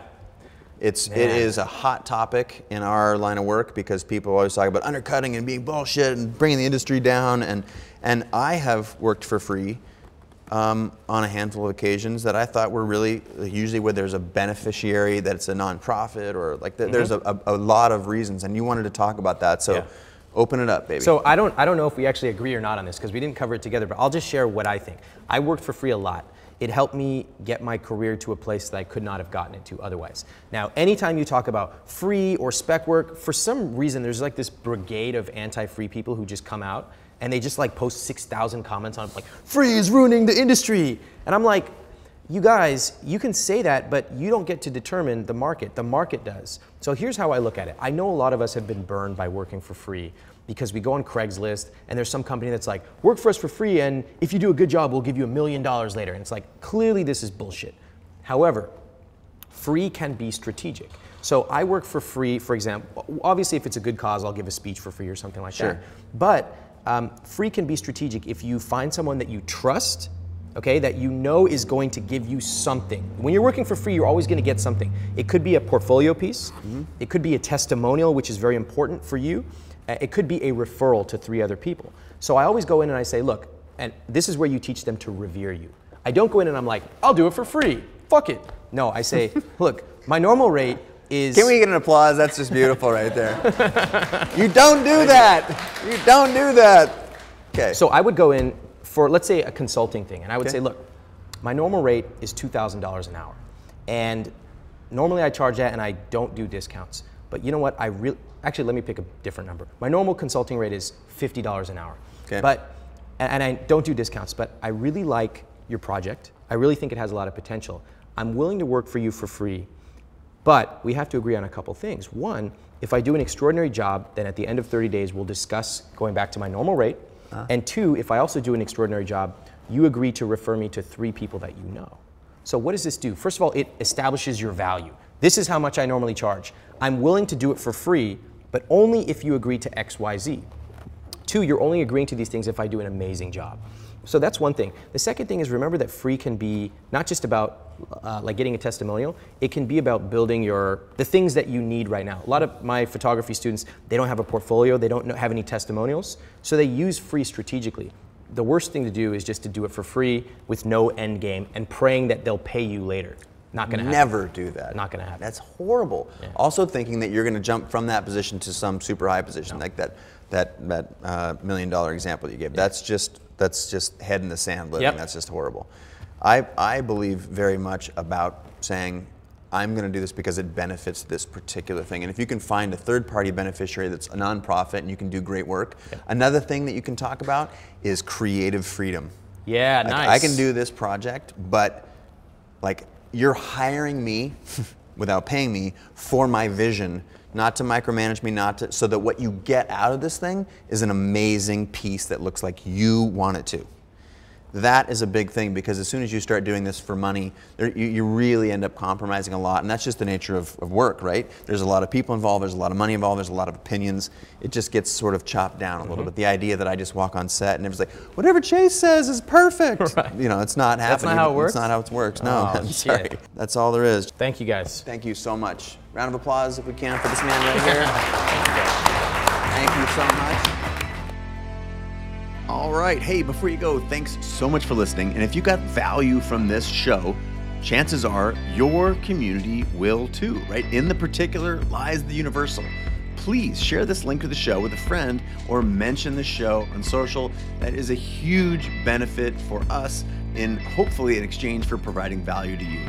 It's it is a hot topic in our line of work because people always talk about undercutting and being bullshit and bringing the industry down and and I have worked for free um, on a handful of occasions that I thought were really usually where there's a beneficiary that it's a nonprofit or like th- there's a, a, a lot of reasons and you wanted to talk about that so Yeah. open it up baby. So I don't, I don't know if we actually agree or not on this because we didn't cover it together, but I'll just share what I think. I worked for free a lot. It helped me get my career to a place that I could not have gotten it to otherwise. Now, anytime you talk about free or spec work, for some reason there's like this brigade of anti-free people who just come out and they just like post 6,000 comments on it, like, free is ruining the industry. And I'm like, you guys, you can say that, but you don't get to determine the market. The market does. So here's how I look at it. I know a lot of us have been burned by working for free because we go on Craigslist and there's some company that's like, work for us for free, and if you do a good job, we'll give you a million dollars later. And it's like, clearly this is bullshit. However, free can be strategic. So I work for free, for example, obviously if it's a good cause, I'll give a speech for free or something like Sure. that. But um, free can be strategic if you find someone that you trust, okay, that you know is going to give you something. When you're working for free, you're always going to get something. It could be a portfolio piece, it could be a testimonial, which is very important for you, Uh, it could be a referral to three other people. So I always go in and I say, look, and this is where you teach them to revere you. I don't go in and I'm like, I'll do it for free. Fuck it. No, I say, [laughs] look, my normal rate is. Can we get an applause? That's just beautiful right there. [laughs] you don't do that. You don't do that. Okay. So I would go in for, let's say, a consulting thing, and I would Okay. say, look, my normal rate is $2,000 an hour. And normally I charge that and I don't do discounts. But you know what? I really, actually, let me pick a different number. My normal consulting rate is $50 an hour. Okay. But, and and I don't do discounts, but I really like your project. I really think it has a lot of potential. I'm willing to work for you for free but we have to agree on a couple things. One, if I do an extraordinary job, then at the end of 30 days, we'll discuss going back to my normal rate. Uh-huh. And two, if I also do an extraordinary job, you agree to refer me to three people that you know. So, what does this do? First of all, it establishes your value. This is how much I normally charge. I'm willing to do it for free, but only if you agree to XYZ. Two, you're only agreeing to these things if I do an amazing job. So that's one thing. The second thing is remember that free can be not just about uh, like getting a testimonial. It can be about building your the things that you need right now. A lot of my photography students they don't have a portfolio, they don't have any testimonials, so they use free strategically. The worst thing to do is just to do it for free with no end game and praying that they'll pay you later. Not gonna happen. Never do that. Not gonna happen. That's horrible. Also thinking that you're to jump from that position to some super high position, like that that that uh, million dollar example you gave. That's just that's just head in the sand living. Yep. That's just horrible. I I believe very much about saying. I'm going to do this because it benefits this particular thing. And if you can find a third party beneficiary that's a nonprofit and you can do great work, another thing that you can talk about is creative freedom. Yeah, Like, nice. I can do this project, but like you're hiring me [laughs] without paying me for my vision, not to micromanage me, not to so that what you get out of this thing is an amazing piece that looks like you want it to. That is a big thing because as soon as you start doing this for money, there, you, you really end up compromising a lot. And that's just the nature of, of work, right? There's a lot of people involved, there's a lot of money involved, there's a lot of opinions. It just gets sort of chopped down a little Mm-hmm. bit. The idea that I just walk on set and everyone's like, whatever Chase says is perfect. [laughs] You know, it's not That's happening. not how it works? It's not how it works. No, Oh, [laughs] I'm shit. sorry. That's all there is. Thank you guys. Thank you so much. Round of applause if we can for this man right here. [laughs] Thank you so much. All right. Hey, before you go, thanks so much for listening. And if you got value from this show, chances are your community will too, right? In the particular lies the universal. Please share this link to the show with a friend or mention the show on social. That is a huge benefit for us and hopefully in exchange for providing value to you.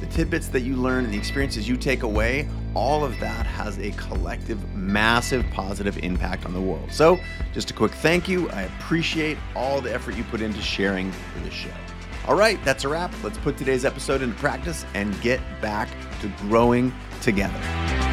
the tidbits that you learn and the experiences you take away, all of that has a collective, massive positive impact on the world. So, just a quick thank you. I appreciate all the effort you put into sharing for this show. All right, that's a wrap. Let's put today's episode into practice and get back to growing together.